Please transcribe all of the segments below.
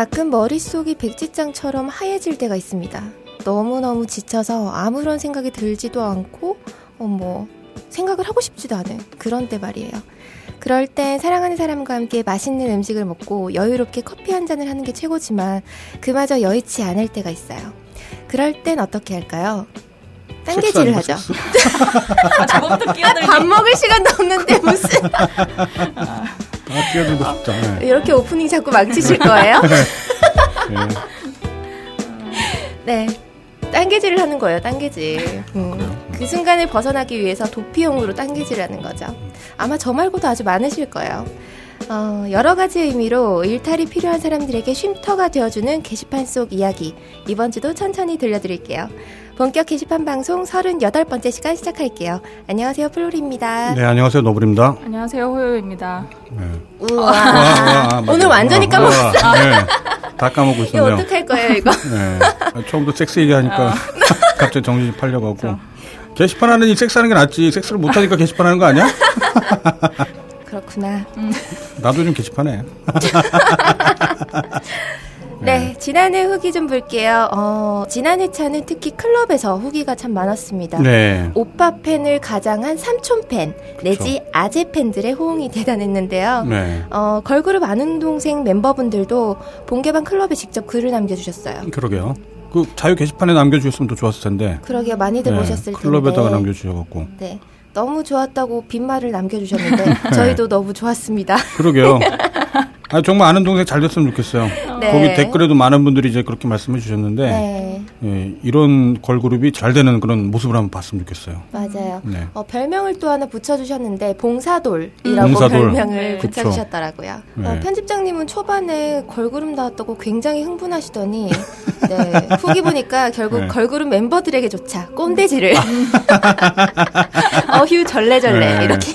가끔 머릿속이 백지장처럼 하얘질 때가 있습니다. 너무너무 지쳐서 아무런 생각이 들지도 않고, 어, 뭐, 생각을 하고 싶지도 않은 그런 때 말이에요. 그럴 땐 사랑하는 사람과 함께 맛있는 음식을 먹고 여유롭게 커피 한 잔을 하는 게 최고지만 그마저 여의치 않을 때가 있어요. 그럴 땐 어떻게 할까요? 딴개질을 하죠. 저부터 끼어들기. 밥 먹을 시간도 없는데 무슨 아, 끼어들고 싶다. 네. 이렇게 오프닝 자꾸 망치실 거예요? 네. 네. 딴개질을 하는 거예요, 딴개질. 음, 그 순간을 벗어나기 위해서 도피용으로 딴개질을 하는 거죠. 아마 저 말고도 아주 많으실 거예요. 어, 여러 가지 의미로 일탈이 필요한 사람들에게 쉼터가 되어주는 게시판 속 이야기. 이번 주도 천천히 들려드릴게요. 본격 게시판 방송 38번째 시간 시작할게요. 안녕하세요, 플로리입니다. 네, 안녕하세요. 노블입니다. 안녕하세요, 호요입니다. 네. 우와. 와, 와, 오늘 맞아요. 완전히 와, 까먹었어. 와, 네. 다 까먹고 이거 있었네요. 어떡할 거예요, 이거? 네. 아, 처음부터 섹스 얘기하니까 갑자기 정신이 팔려가고. 그렇죠. 게시판 하는 이 섹스하는 게 낫지. 섹스를 못하니까 게시판 하는 거 아니야? 그렇구나. 나도 좀 게시판해. 네, 지난해 후기 좀 볼게요. 어, 지난 회차는 특히 클럽에서 후기가 참 많았습니다. 네. 오빠 팬을 가장한 삼촌 팬 내지 아재 팬들의 호응이 대단했는데요. 네. 어, 걸그룹 아는 동생 멤버분들도 본개방 클럽에 직접 글을 남겨주셨어요. 그러게요. 그 자유 게시판에 남겨주셨으면 더 좋았을 텐데. 그러게요, 많이들 네, 오셨을 텐데. 클럽에다가 남겨주셔갖고. 네, 너무 좋았다고 빈말을 남겨주셨는데 저희도 너무 좋았습니다. 그러게요. 아, 정말 아는 동생 잘 됐으면 좋겠어요. 네. 거기 댓글에도 많은 분들이 이제 그렇게 말씀해 주셨는데, 네, 예, 이런 걸그룹이 잘 되는 그런 모습을 한번 봤으면 좋겠어요. 맞아요. 네. 어, 별명을 또 하나 붙여주셨는데 봉사돌이라고 봉사돌. 별명을 그쵸. 붙여주셨더라고요. 네. 어, 편집장님은 초반에 걸그룹 나왔다고 굉장히 흥분하시더니 네, 후기 보니까 결국 네. 걸그룹 멤버들에게조차 꼰대질을 어휴 절레절레 네. 이렇게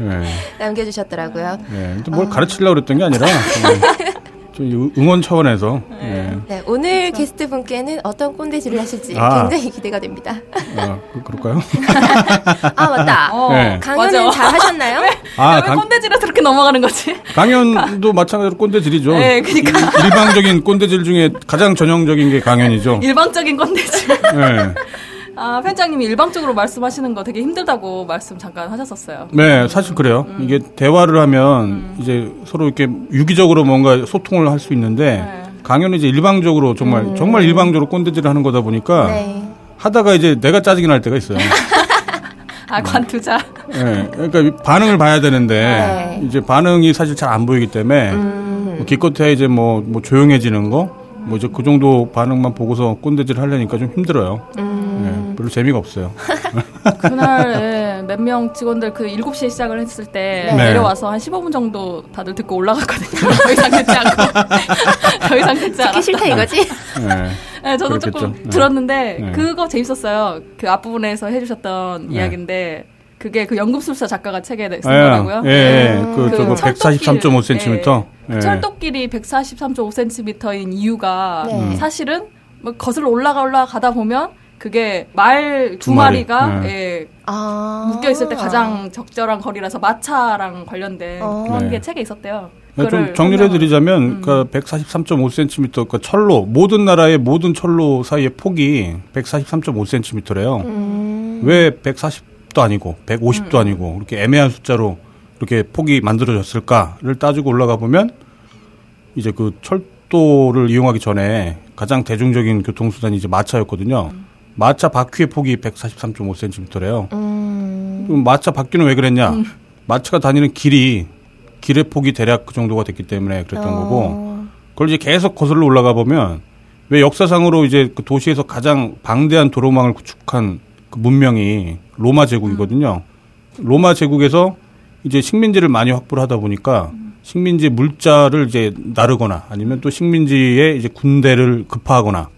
네. 남겨주셨더라고요. 네. 뭘 가르치려고 그랬던 게 아니라, 네. 좀 응원 차원에서, 네. 네, 오늘 게스트 분께는 어떤 꼰대질을 하실지 아. 굉장히 기대가 됩니다. 아, 그, 그럴까요? 아 맞다. 어, 네. 강연은 맞아. 잘 하셨나요? 아, 왜 강, 꼰대질에서 그렇게 넘어가는 거지? 강연도 마찬가지로 꼰대질이죠. 네, 그러니까. 일- 일방적인 꼰대질 중에 가장 전형적인 게 강연이죠. 일방적인 꼰대질. 네. 아, 편장님이 일방적으로 말씀하시는 거 되게 힘들다고 말씀 잠깐 하셨었어요. 네, 사실 그래요. 이게 대화를 하면 이제 서로 이렇게 유기적으로 뭔가 소통을 할 수 있는데 네. 강연은 이제 일방적으로 정말 정말 일방적으로 꼰대질을 하는 거다 보니까 네. 하다가 이제 내가 짜증이 날 때가 있어요. 아, 관투자. 네, 그러니까 이 반응을 봐야 되는데 네. 이제 반응이 사실 잘 안 보이기 때문에 뭐 기껏해야 이제 뭐, 뭐 조용해지는 거, 뭐 이제 그 정도 반응만 보고서 꼰대질 하려니까 좀 힘들어요. 네, 별로 재미가 없어요. 그날 예, 몇명 직원들 그 7시에 시작을 했을 때 네. 내려와서 한 15분 정도 다들 듣고 올라갔거든요. 더 이상 듣지 않고. 더 이상 듣지 않았다. 듣기 싫다 이거지? 네. 네, 저도 그렇겠죠. 조금 네. 들었는데 네. 그거 재밌었어요. 그 앞부분에서 해주셨던 네. 이야기인데 그게 그 연금술사 작가가 책에 쓴 예, 거라고요. 예, 예. 그, 그 저거 철도길, 143.5cm. 예. 철도길이 143.5cm인 이유가 네. 사실은 뭐 거슬러 올라가 올라가다 보면 그게 말두두 마리. 마리가 네. 예, 아. 묶여 있을 때 가장 적절한 거리라서 마차랑 관련된 어. 그런 네. 게 책에 있었대요. 네, 좀 정리를 설명을- 음. 해드리자면, 그러니까 143.5cm, 그 철로, 모든 나라의 모든 철로 사이의 폭이 143.5cm래요. 음. 왜 140도 아니고, 150도 아니고, 이렇게 애매한 숫자로 이렇게 폭이 만들어졌을까를 따지고 올라가 보면, 이제 그 철도를 이용하기 전에 가장 대중적인 교통수단이 이제 마차였거든요. 마차 바퀴의 폭이 143.5cm래요. 음. 그럼 마차 바퀴는 왜 그랬냐? 마차가 다니는 길이 길의 폭이 대략 그 정도가 됐기 때문에 그랬던 어. 거고 그걸 이제 계속 거슬러 올라가 보면 왜 역사상으로 이제 그 도시에서 가장 방대한 도로망을 구축한 그 문명이 로마 제국이거든요. 로마 제국에서 이제 식민지를 많이 확보를 하다 보니까 식민지 물자를 이제 나르거나 아니면 또 식민지의 이제 군대를 급파하거나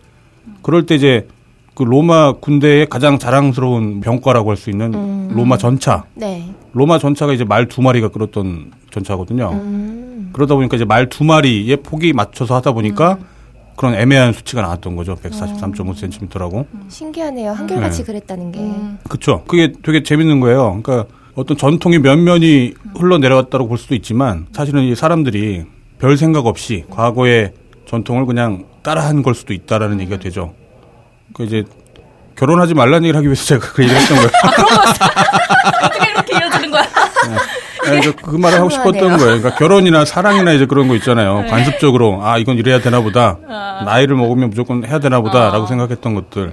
그럴 때 이제 그 로마 군대의 가장 자랑스러운 병과라고 할 수 있는 로마 전차. 네. 로마 전차가 이제 말 두 마리가 끌었던 전차거든요. 음. 그러다 보니까 이제 말 두 마리의 폭이 맞춰서 하다 보니까 그런 애매한 수치가 나왔던 거죠. 143.5cm라고. 신기하네요. 한결같이 네. 그랬다는 게. 그쵸. 그게 되게 재밌는 거예요. 그러니까 어떤 전통이 면면이 흘러내려왔다고 볼 수도 있지만 사실은 이 사람들이 별 생각 없이 과거에 전통을 그냥 따라한 걸 수도 있다라는 얘기가 되죠. 그 이제 결혼하지 말라는 얘기를 하기 위해서 제가 그 얘기를 했던 거예요. 어떻게 이렇게 이어지는 거야? 네, 그, 그 말을 하고 싶었던. 거예요. 그러니까 결혼이나 사랑이나 이제 그런 거 있잖아요. 관습적으로 아 이건 이래야 되나 보다. 나이를 먹으면 무조건 해야 되나 보다라고 생각했던 것들.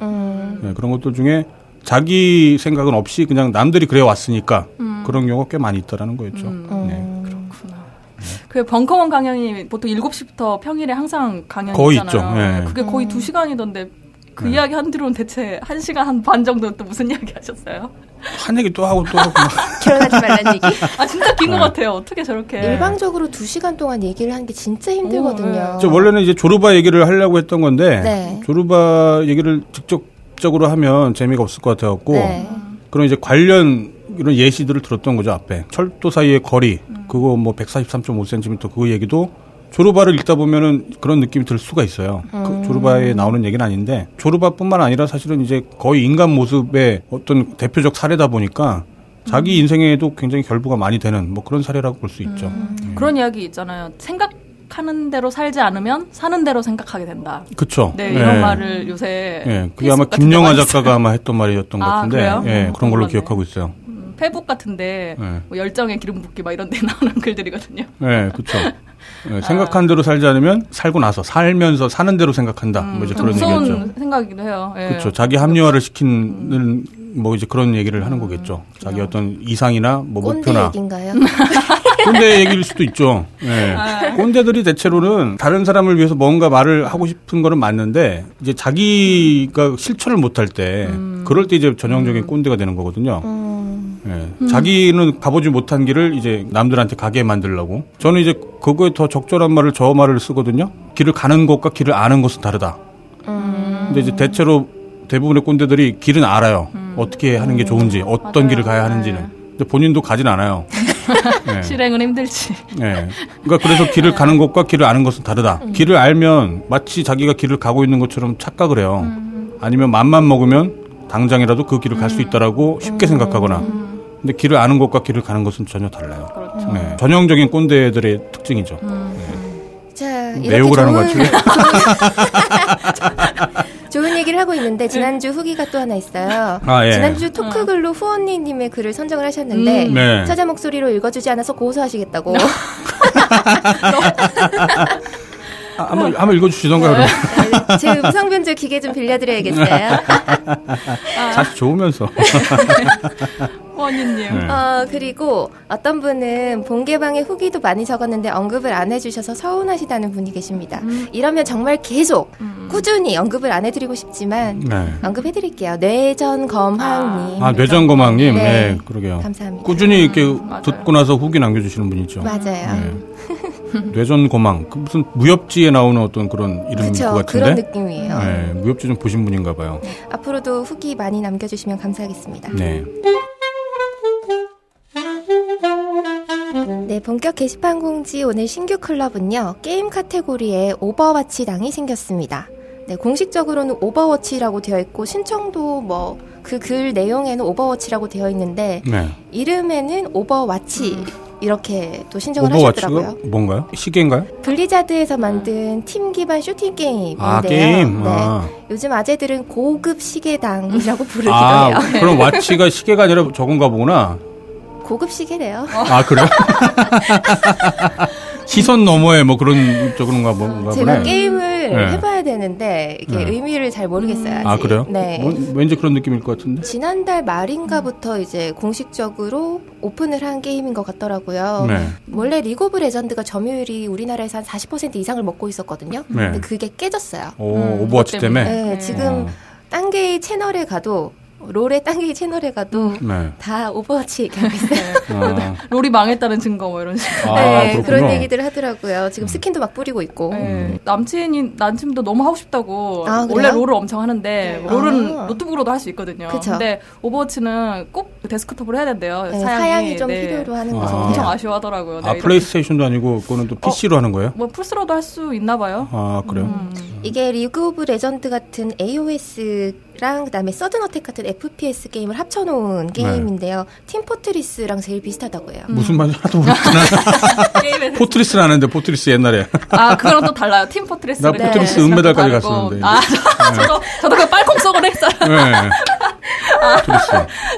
네, 그런 것들 중에 자기 생각은 없이 그냥 남들이 그래 왔으니까 그런 경우가 꽤 많이 있다라는 거였죠. 네. 그렇구나. 그 벙커원 강연이 보통 7시부터 평일에 항상 강연이 거의 있잖아요. 있죠. 네. 그게 거의 2시간이던데 그 네. 이야기 한 뒤로는 대체 1시간 한 반 정도 또 무슨 이야기 하셨어요? 한 얘기 또 하고 또 하고 막. 결혼하지 말라는 얘기. 아 진짜 긴것 네. 같아요. 어떻게 저렇게 일방적으로 두 시간 동안 얘기를 하는 게 진짜 힘들거든요. 저 원래는 이제 조르바 얘기를 하려고 했던 건데 네. 조르바 얘기를 직접적으로 하면 재미가 없을 것 같아갖고 네. 그런 이제 관련 이런 예시들을 들었던 거죠 앞에 철도 사이의 거리 그거 뭐 143.5cm 그거 얘기도 조르바를 읽다 보면은 그런 느낌이 들 수가 있어요. 그 조르바에 나오는 얘기는 아닌데 조르바뿐만 아니라 사실은 이제 거의 인간 모습의 어떤 대표적 사례다 보니까 자기 인생에도 굉장히 결부가 많이 되는 뭐 그런 사례라고 볼 수 있죠. 그런 이야기 있잖아요. 생각 하는 대로 살지 않으면 사는 대로 생각하게 된다. 그쵸. 네, 예. 이런 말을 요새 예, 그게 아마 김영하 작가가 아마 했던 말이었던 것 아, 같은데, 그래요? 예, 음, 그런 걸로 궁금하네. 기억하고 있어요. 음, 페북 같은데 네. 뭐 열정의 기름 붓기 막 이런 데 나오는 글들이거든요. 예, 그렇죠. 생각한 대로 살지 않으면 살고 나서 살면서 사는 대로 생각한다. 뭐 이제 좀 그런 무서운 얘기였죠. 생각이기도 해요. 예. 그렇죠. 자기 합리화를 시키는 뭐 이제 그런 얘기를 하는 거겠죠. 자기 어떤 이상이나 뭐 꼰대 목표나 얘기인가요? 꼰대 얘기일 수도 있죠. 예. 꼰대들이 대체로는 다른 사람을 위해서 뭔가 말을 하고 싶은 거는 맞는데 이제 자기가 실천을 못할 때 그럴 때 이제 전형적인 꼰대가 되는 거거든요. 음, 예. 자기는 가보지 못한 길을 이제 남들한테 가게 만들려고. 저는 이제 그거에 더 적절한 말을 저 말을 쓰거든요. 길을 가는 것과 길을 아는 것은 다르다. 음. 근데 이제 대체로 대부분의 꼰대들이 길은 알아요. 어떻게 하는 게 좋은지, 어떤 맞아요. 길을 가야 하는지는. 근데 본인도 가진 않아요. 예. 실행은 힘들지. 예. 그러니까 그래서 길을 가는 것과 길을 아는 것은 다르다. 길을 알면 마치 자기가 길을 가고 있는 것처럼 착각을 해요. 아니면 맘만 먹으면 당장이라도 그 길을 갈 수 있다라고 쉽게 생각하거나. 근데 길을 아는 것과 길을 가는 것은 전혀 달라요. 그렇죠. 네. 전형적인 꼰대들의 특징이죠. 자, 이렇게 내욕을 하는 것 좋은, 같은데. 좋은 얘기를 하고 있는데 지난주 후기가 또 하나 있어요. 아, 예. 지난주 토크글로 후언니님의 글을 선정을 하셨는데 음. 네. 처자 목소리로 읽어주지 않아서 고소하시겠다고. 아, 한번, 한번 읽어주시던가요. 네, 제 음성 변조 기계 좀 빌려드려야겠어요. 자식 좋으면서. 원희님. 네. 어, 그리고 어떤 분은 본개방에 후기도 많이 적었는데 언급을 안 해주셔서 서운하시다는 분이 계십니다. 이러면 정말 계속 꾸준히 언급을 안 해드리고 싶지만 네. 언급해드릴게요. 뇌전검항님. 아, 뇌전거망님. 네. 네. 그러게요. 감사합니다. 꾸준히 이렇게 맞아요. 듣고 나서 후기 남겨주시는 분이죠. 맞아요. 네. 뇌전고망. 그 무슨 무협지에 나오는 어떤 그런 이름인 것 그렇죠. 같은데. 그런 느낌이에요. 네, 무협지 좀 보신 분인가 봐요. 앞으로도 후기 많이 남겨주시면 감사하겠습니다. 네. 네, 본격 게시판 공지 오늘 신규 클럽은요, 게임 카테고리에 오버워치 당이 생겼습니다. 네, 공식적으로는 오버워치라고 되어 있고, 신청도 뭐, 그 글 내용에는 오버워치라고 되어 있는데, 네. 이름에는 오버워치, 이렇게 또 신청을 하셨더라고요. 뭔가요? 시계인가요? 블리자드에서 만든 팀 기반 슈팅 게임인데요. 아, 게임. 네. 아. 요즘 아재들은 고급 시계당이라고 부르기도 아, 해요. 그럼 watch가 시계가 아니라 저건가 보구나. 고급 시계래요. 아, 그래요? 시선 너머에 뭐 그런, 저건가 뭔가 제가 보네. 게임을 네. 해봐야 되는데 이게 네. 의미를 잘 모르겠어요. 아직. 아, 그래요? 네. 뭐, 왠지 그런 느낌일 것 같은데. 지난달 말인가부터 이제 공식적으로 오픈을 한 게임인 것 같더라고요. 네. 원래 리그 오브 레전드가 점유율이 우리나라에서 한 40% 이상을 먹고 있었거든요. 네. 근데 그게 깨졌어요. 오, 음, 오버워치 때문에. 때문에. 네, 지금 딴 게임 채널에 가도 롤의 딴 게임 채널에 가도 네. 다 오버워치 얘기하고 있어요. 아, 롤이 망했다는 증거 뭐 이런 식으로. 아, 네, 그렇군요. 그런 얘기들 하더라고요. 지금 스킨도 막 뿌리고 있고. 네, 남친이 남친도 너무 하고 싶다고 아? 원래 롤을 엄청 하는데 롤은 아. 노트북으로도 할 수 있거든요. 그쵸. 근데 오버워치는 꼭 데스크톱으로 해야 된대요. 네, 사양이, 사양이 좀 네. 필요로 하는 아. 거죠. 엄청 아쉬워하더라고요. 아, 네, 플레이스테이션도 아니고 그거는 또 PC로 하는 거예요? 뭐 플스로도 할 수 있나 봐요. 아, 그래요? 음. 이게 리그 오브 레전드 같은 AOS 랑 그다음에 서든 어택 같은 FPS 게임을 합쳐놓은 게임인데요. 팀 포트리스랑 제일 비슷하다고 해요. 무슨 말인지 하나도 모르겠구나. 포트리스는 아는데 포트리스 옛날에. 아 그거랑 또 달라요. 팀 포트리스. 나 포트리스 은메달까지 갔었는데. 아 저, 저도 저도 그 빨콩성을 했어요. 네. 포트리스.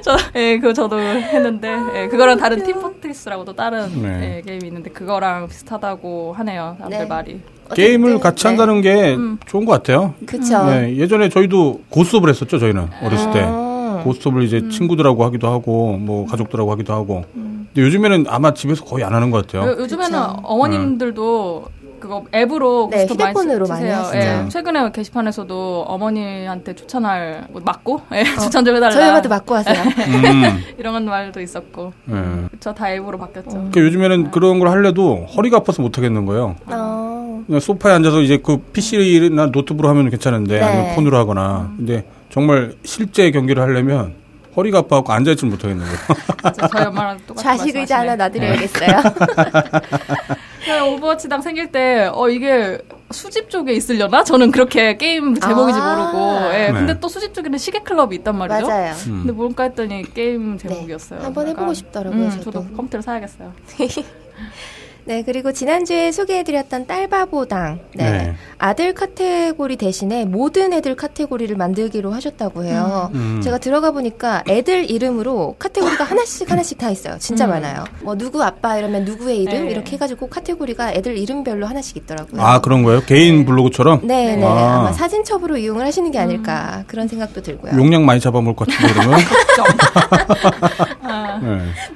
저, 예, 그 저도 했는데, 예, 그거랑 다른 팀 포트리스라고도 다른 네. 예, 게임이 있는데 그거랑 비슷하다고 하네요. 사람들 네. 말이. 게임을 같이 네. 한다는 게 좋은 것 같아요. 그쵸. 네, 예전에 저희도 고스톱을 했었죠, 저희는. 어렸을 때. 아. 고스톱을 이제 친구들하고 하기도 하고, 뭐, 가족들하고 하기도 하고. 근데 요즘에는 아마 집에서 거의 안 하는 것 같아요. 요, 즘에는 그쵸. 어머님들도 그거 앱으로 네, 고스톱 많이 휴대폰으로 쓰- 많이 쓰세요. 하시죠. 예, 최근에 게시판에서도 어머니한테 추천할 뭐 맞고 예, 추천 좀 해달라. 저희 엄마도 맞고 하세요. 음. 이런 말도 있었고, 네. 그쵸 다 앱으로 바뀌었죠. 그러니까 요즘에는 그런 걸 하려도 허리가 아파서 못 하겠는 거예요. 어, 소파에 앉아서 이제 그 PC나 노트북으로 하면 괜찮은데 네. 아니면 폰으로 하거나. 근데 정말 실제 경기를 하려면 허리가 아파갖고 앉아있지 못하겠는 거예요. 저희 엄마랑 똑같이 좌식 의자 하나 놔드려야겠어요. 그냥 오버워치당 생길 때, 어, 이게 수집 쪽에 있으려나? 저는 그렇게 게임 제목인지 아. 모르고. 예, 근데 네. 또 수집 쪽에는 시계 클럽이 있단 말이죠. 맞아요. 근데 뭘까 했더니 게임 제목이었어요. 네. 한번 해보고 싶더라고요, 음, 저도. 저도 컴퓨터를 사야겠어요. 네, 그리고 지난주에 소개해드렸던 딸바보당. 네. 네. 아들 카테고리 대신에 모든 애들 카테고리를 만들기로 하셨다고 해요. 음. 제가 들어가 보니까 애들 이름으로 카테고리가 하나씩 하나씩 다 있어요. 진짜 음. 많아요. 뭐 누구 아빠 이러면 누구의 이름 네. 이렇게 해가지고 카테고리가 애들 이름별로 하나씩 있더라고요. 아, 그런 거예요? 개인 블로그처럼? 네, 네. 아. 아마 사진첩으로 이용을 하시는 게 아닐까 그런 생각도 들고요. 용량 많이 잡아먹을 것 같은데, 그러면? 아, 네.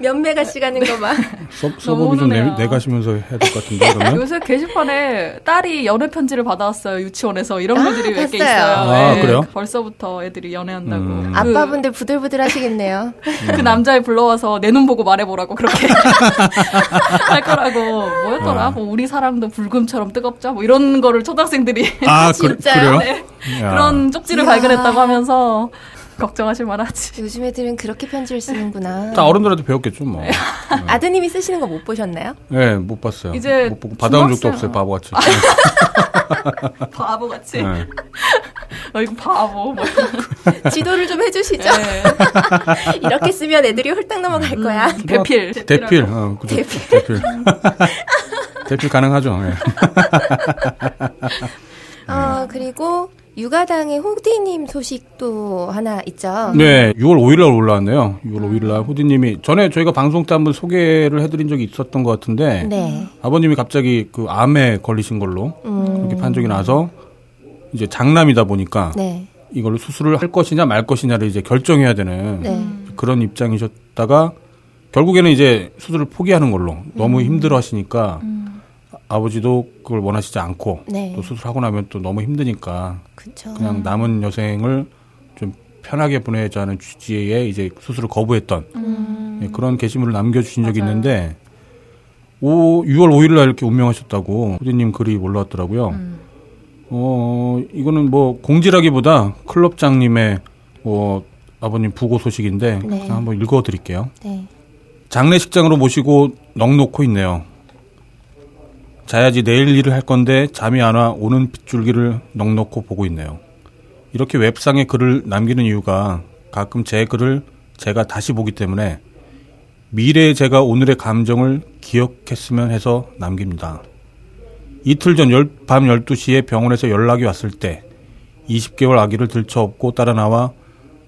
하는 거 봐. 서, 서버비 좀 내. 내가시면서 해야 될 것 같은데, 그러면? 요새 게시판에 딸이 연애 편지를 받아왔어요. 유치원에서. 이런 아, 분들이 몇개 봤어요. 있어요. 아, 예, 그래요? 벌써부터 애들이 연애한다고. 음. 그, 아빠분들 부들부들 하시겠네요. 그 남자애 불러와서 내 눈 보고 말해보라고 그렇게 할 거라고 뭐였더라? 아. 뭐 우리 사랑도 불금처럼 뜨겁죠? 뭐 이런 거를 초등학생들이 아, 그, 진짜요? 그 래요? 네. 야. 그런 쪽지를. 발견했다고 하면서 걱정하실 만하지. 요즘 애들은 그렇게 편지를 쓰는구나. 다 어른들한테 배웠겠죠, 뭐. 아드님이 쓰시는 거 못 보셨나요? 네, 못 봤어요. 이제 못 보고 받아온 적도 없어요, 바보같이. 바보같이. 네. 어, 이거 바보. 뭐. 지도를 좀 해주시죠. 네. 이렇게 쓰면 애들이 홀딱 넘어갈 거야. 대필. 대필, 어, 그죠. 대필. 대필 가능하죠, 예. 어, 그리고 육아당의 호디님 소식도 하나 있죠. 네, 6월 5일날 올라왔네요. 6월 5일날 호디님이 전에 저희가 방송 때 한번 소개를 해드린 적이 있었던 것 같은데 네. 아버님이 갑자기 그 암에 걸리신 걸로 음. 그렇게 판정이 나서 이제 장남이다 보니까 네. 이걸로 수술을 할 것이냐 말 것이냐를 이제 결정해야 되는 네. 그런 입장이셨다가 결국에는 이제 수술을 포기하는 걸로 너무 힘들어 하시니까 아버지도 그걸 원하시지 않고 네. 또 수술하고 나면 또 너무 힘드니까 그쵸. 그냥 남은 여생을 좀 편하게 보내자는 취지에 이제 수술을 거부했던 음. 예, 그런 게시물을 남겨주신 적이 맞아요. 있는데 오, 6월 5일 날 이렇게 운명하셨다고 후디님 글이 올라왔더라고요. 음. 어 이거는 뭐 공지라기보다 클럽장님의 뭐 아버님 부고 소식인데 네. 그냥 한번 읽어드릴게요. 네. 장례식장으로 모시고 넋 놓고 있네요. 자야지 내일 일을 할 건데 잠이 안 와 오는 빗줄기를 넋 놓고 보고 있네요. 이렇게 웹상에 글을 남기는 이유가 가끔 제 글을 제가 다시 보기 때문에 미래의 제가 오늘의 감정을 기억했으면 해서 남깁니다. 이틀 전 열- 밤 12시에 병원에서 연락이 왔을 때 20개월 아기를 들쳐업고 따라 나와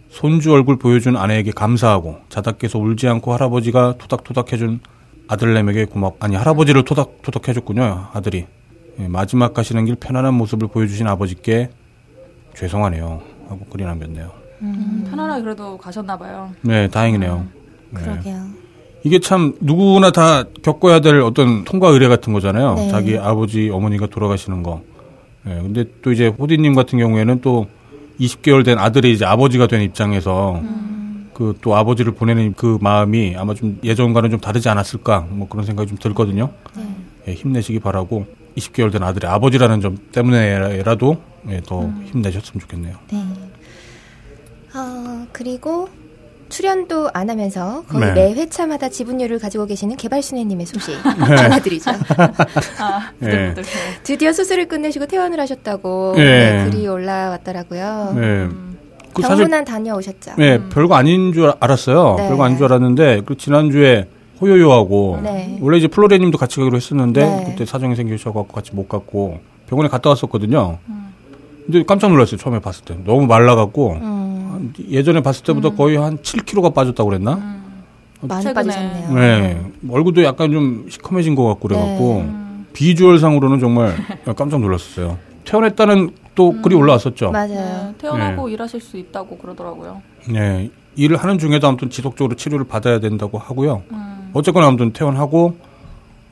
손주 얼굴 보여준 아내에게 감사하고 자다 깨서 울지 않고 할아버지가 토닥토닥 해준 아들내에게 고맙 아니 할아버지를 토닥토닥 해줬군요 아들이 예, 마지막 가시는 길 편안한 모습을 보여주신 아버지께 죄송하네요 하고 글이 남겼네요 음, 편안하게 그래도 가셨나 봐요. 네 다행이네요 네. 그러게요. 이게 참 누구나 다 겪어야 될 어떤 통과 의례 같은 거잖아요. 네. 자기 아버지 어머니가 돌아가시는 거. 예, 근데 또 이제 호디님 같은 경우에는 또 20개월 된 아들이 이제 아버지가 된 입장에서 그 또 아버지를 보내는 그 마음이 아마 좀 예전과는 좀 다르지 않았을까 뭐 그런 생각이 좀 들거든요. 예, 힘내시기 바라고 20개월 된 아들의 아버지라는 점 때문에라도 예, 더 힘내셨으면 좋겠네요. 네. 어, 그리고 출연도 안 하면서 거의 네. 매 회차마다 지분율을 가지고 계시는 개발순애님의 소식 전해드리죠. 아, 예. 부들부들. 드디어 수술을 끝내시고 퇴원을 하셨다고 예. 네, 글이 올라왔더라고요. 네. 그 병문안 다녀오셨죠? 네, 별거 아닌 줄 알았어요. 네. 별거 아닌 줄 알았는데 그 지난주에 호요요하고 네. 원래 이제 플로레님도 같이 가기로 했었는데 네. 그때 사정이 생기셔갖고 같이 못 갔고 병원에 갔다 왔었거든요. 근데 깜짝 놀랐어요. 처음에 봤을 때 너무 말라갖고 음, 한- 예전에 봤을 때보다 거의 한 7kg가 빠졌다고 그랬나? 많이 최근에. 빠지셨네요. 네. 얼굴도 약간 좀 시커매진 것 같고 그래갖고 네. 비주얼상으로는 정말 깜짝 놀랐었어요. 퇴원했다는 또 글이 올라왔었죠. 맞아요. 네, 태어나고 일하실 수 있다고 그러더라고요. 네. 일을 하는 중에도 아무튼 지속적으로 치료를 받아야 된다고 하고요. 음. 어쨌거나 아무튼 퇴원하고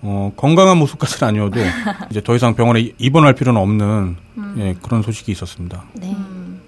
어, 건강한 모습까지는 아니어도 이제 더 이상 병원에 입원할 필요는 없는 예, 그런 소식이 있었습니다. 네. 음.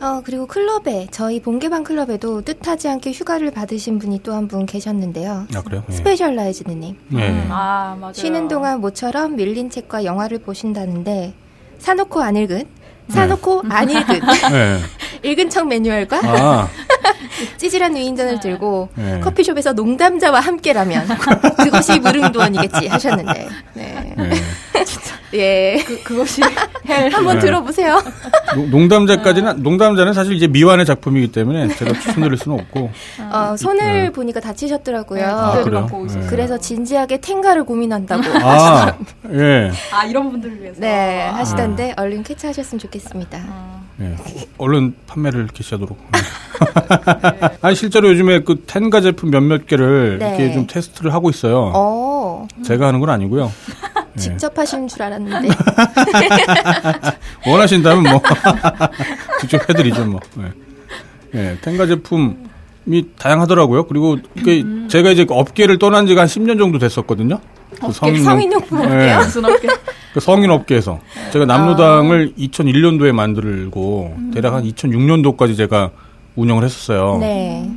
어, 그리고 클럽에, 저희 본개방 클럽에도 뜻하지 않게 휴가를 받으신 분이 또 한 분 계셨는데요. 아 그래요? 예. 스페셜라이즈드님. 예. 음, 아, 맞아요. 쉬는 동안 모처럼 밀린 책과 영화를 보신다는데, 사놓고 안 읽은, 사놓고 안 읽은, 예. 읽은 척 매뉴얼과 아, 찌질한 위인전을 들고 예. 커피숍에서 농담자와 함께라면 그것이 무릉도원이겠지 하셨는데, 네. 예. 예. 그, 그것이 hell. 한번 네. 들어보세요. 농- 농담자까지는 농담자는 사실 이제 미완의 작품이기 때문에 제가 추천드릴 수는 없고 어, 손을 네. 보니까 다치셨더라고요. 네, 아, 그래요? 네. 그래서 진지하게 텐가를 고민한다고 아, 예. 아, 이런 분들을 위해서. 네 아. 하시던데 얼른 캐치하셨으면 좋겠습니다. 아, 예. 얼른 판매를 개시하도록. 아니 실제로 요즘에 그 텐가 제품 몇몇 개를 네. 이렇게 좀 테스트를 하고 있어요. 어 제가 하는 건 아니고요. 예. 직접 하시는 줄 알았는데 원하신다면 뭐 직접 해드리죠 뭐. 예. 예, 텐가 제품이 다양하더라고요. 그리고 이게 제가 이제 그 업계를 떠난 지가 한 10년 정도 됐었거든요. 그 성인용- 성인 용품 예, 업계요? 무슨 어깨. 그 성인 업계에서 제가 남로당을 2001년도에 만들고 대략 한 2006년도까지 제가 운영을 했었어요. 네.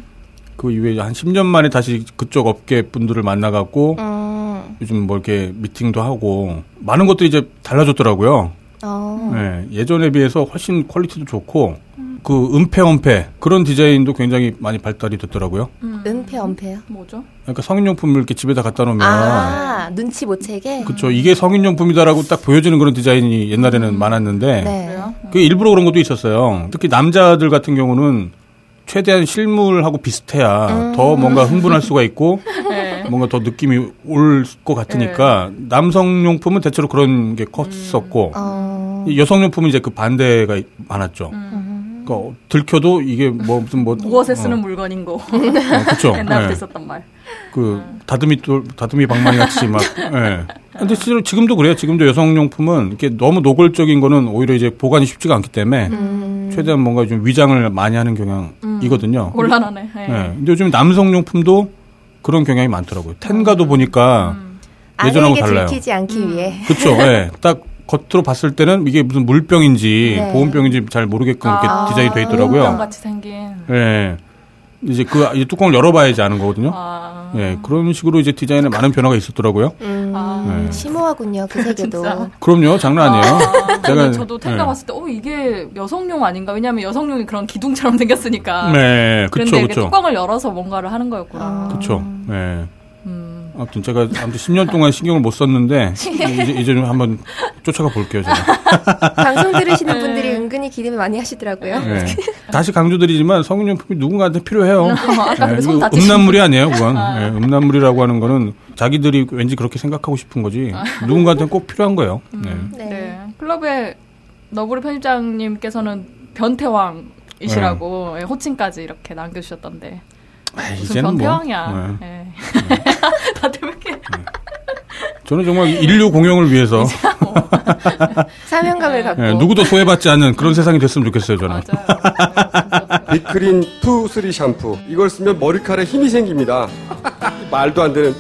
그 이후에 한 10년 만에 다시 그쪽 업계 분들을 만나갖고 음, 요즘 뭐 이렇게 미팅도 하고 많은 것들이 이제 달라졌더라고요. 어, 네, 예전에 비해서 훨씬 퀄리티도 좋고 그 은폐 은폐 그런 디자인도 굉장히 많이 발달이 됐더라고요. 은폐 엄폐요? 뭐죠? 그러니까 성인용품을 이렇게 집에다 갖다 놓으면 아 눈치 못 채게. 그쵸 이게 성인용품이다라고 딱 보여지는 그런 디자인이 옛날에는 많았는데 네. 그 일부러 그런 것도 있었어요. 특히 남자들 같은 경우는 최대한 실물하고 비슷해야 더 뭔가 흥분할 수가 있고 네. 뭔가 더 느낌이 올 것 같으니까 남성 용품은 대체로 그런 게 컸었고 어, 이 여성 용품은 이제 그 반대가 많았죠. 그러니까 들켜도 이게 뭐 무슨 뭐 무엇에 쓰는 어, 물건인 거. 그렇죠. 옛날부터 있었던 말. 그 다듬이 또 다듬이 방망이 같이 막. 예. 근데 실제로 지금도 그래요. 지금도 여성용품은 이렇게 너무 노골적인 거는 오히려 이제 보관이 쉽지가 않기 때문에 음, 최대한 뭔가 좀 위장을 많이 하는 경향이거든요. 곤란하네. 예. 예. 근데 요즘 남성용품도 그런 경향이 많더라고요. 텐가도 보니까 예전하고 아내에게 달라요. 들키지 않기 위해. 그렇죠. 예. 딱 겉으로 봤을 때는 이게 무슨 물병인지 네. 보온병인지 잘 모르게끔 이렇게 아, 디자인이 돼병 있더라고요. 같이 생긴. 예. 이제 그 이제 뚜껑을 열어봐야지 아는 거거든요. 아. 예. 그런 식으로 이제 디자인에 많은 변화가 있었더라고요. 음, 아. 네. 심오하군요 그 세계도. 그럼요. 장난 아니에요. 아, 제가 아니, 저도 텐가 예. 봤을 때, 어, 이게 여성용 아닌가? 왜냐면 여성용이 그런 기둥처럼 생겼으니까. 네, 그렇죠, 그런데 이게 그렇죠. 뚜껑을 열어서 뭔가를 하는 거였구나. 그렇죠. 예. 음. 아무튼 제가 아무튼 10년 동안 신경을 못 썼는데 이제, 이제 좀 한번 쫓아가 볼게요, 제가. 방송 들으시는 네. 분들이 은근히 기대를 많이 하시더라고요. 예. 다시 강조드리지만 성인용품이 누군가한테 필요해요. 그손 이거 다치신 음란물이 아니에요, 그건. 예, 음란물이라고 하는 거는 자기들이 왠지 그렇게 생각하고 싶은 거지. 누군가한테는 꼭 필요한 거예요. 네. 네. 네. 클럽의 너브리 편집장님께서는 변태왕이시라고 예, 호칭까지 이렇게 남겨주셨던데. 아, 무슨 이제는 뭐. 변태왕이야. 예. 예. 다들 왜 이렇게. 저는 정말 인류 공영을 위해서 사명감을 갖고. 예, 누구도 소외받지 않는 그런 세상이 됐으면 좋겠어요, 저는. 맞아요. 빅그린 투 쓰리 샴푸 이걸 쓰면 머리카락에 힘이 생깁니다 말도 안 되는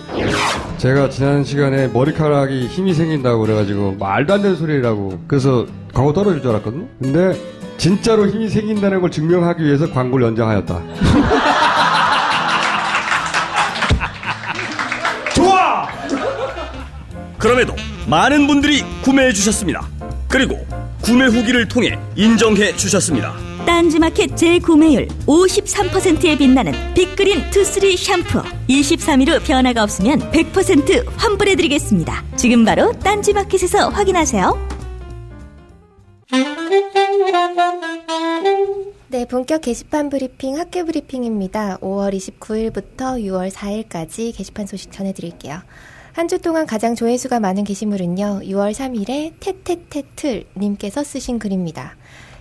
제가 지난 시간에 머리카락이 힘이 생긴다고 그래가지고 말도 안 되는 소리라고 그래서 광고 떨어질 줄 알았거든요. 근데 진짜로 힘이 생긴다는 걸 증명하기 위해서 광고를 연장하였다. 그럼에도 많은 분들이 구매해 주셨습니다. 그리고 구매 후기를 통해 인정해 주셨습니다. 딸 딴지마켓 재구매율 53%에 빛나는 빅그린 투쓰리 샴푸 23일 후 변화가 없으면 100% 환불해드리겠습니다. 지금 바로 딴지마켓에서 확인하세요. 네, 본격 게시판 브리핑 학교 브리핑입니다. 5월 29일부터 6월 4일까지 게시판 소식 전해드릴게요. 한 주 동안 가장 조회수가 많은 게시물은요, 6월 3일에 테테테틀 님께서 쓰신 글입니다.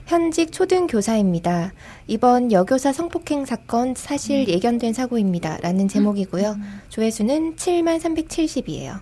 현직 초등교사입니다. 이번 여교사 성폭행 사건 사실 음. 예견된 사고입니다. 라는 제목이고요. 조회수는 7만 370이에요.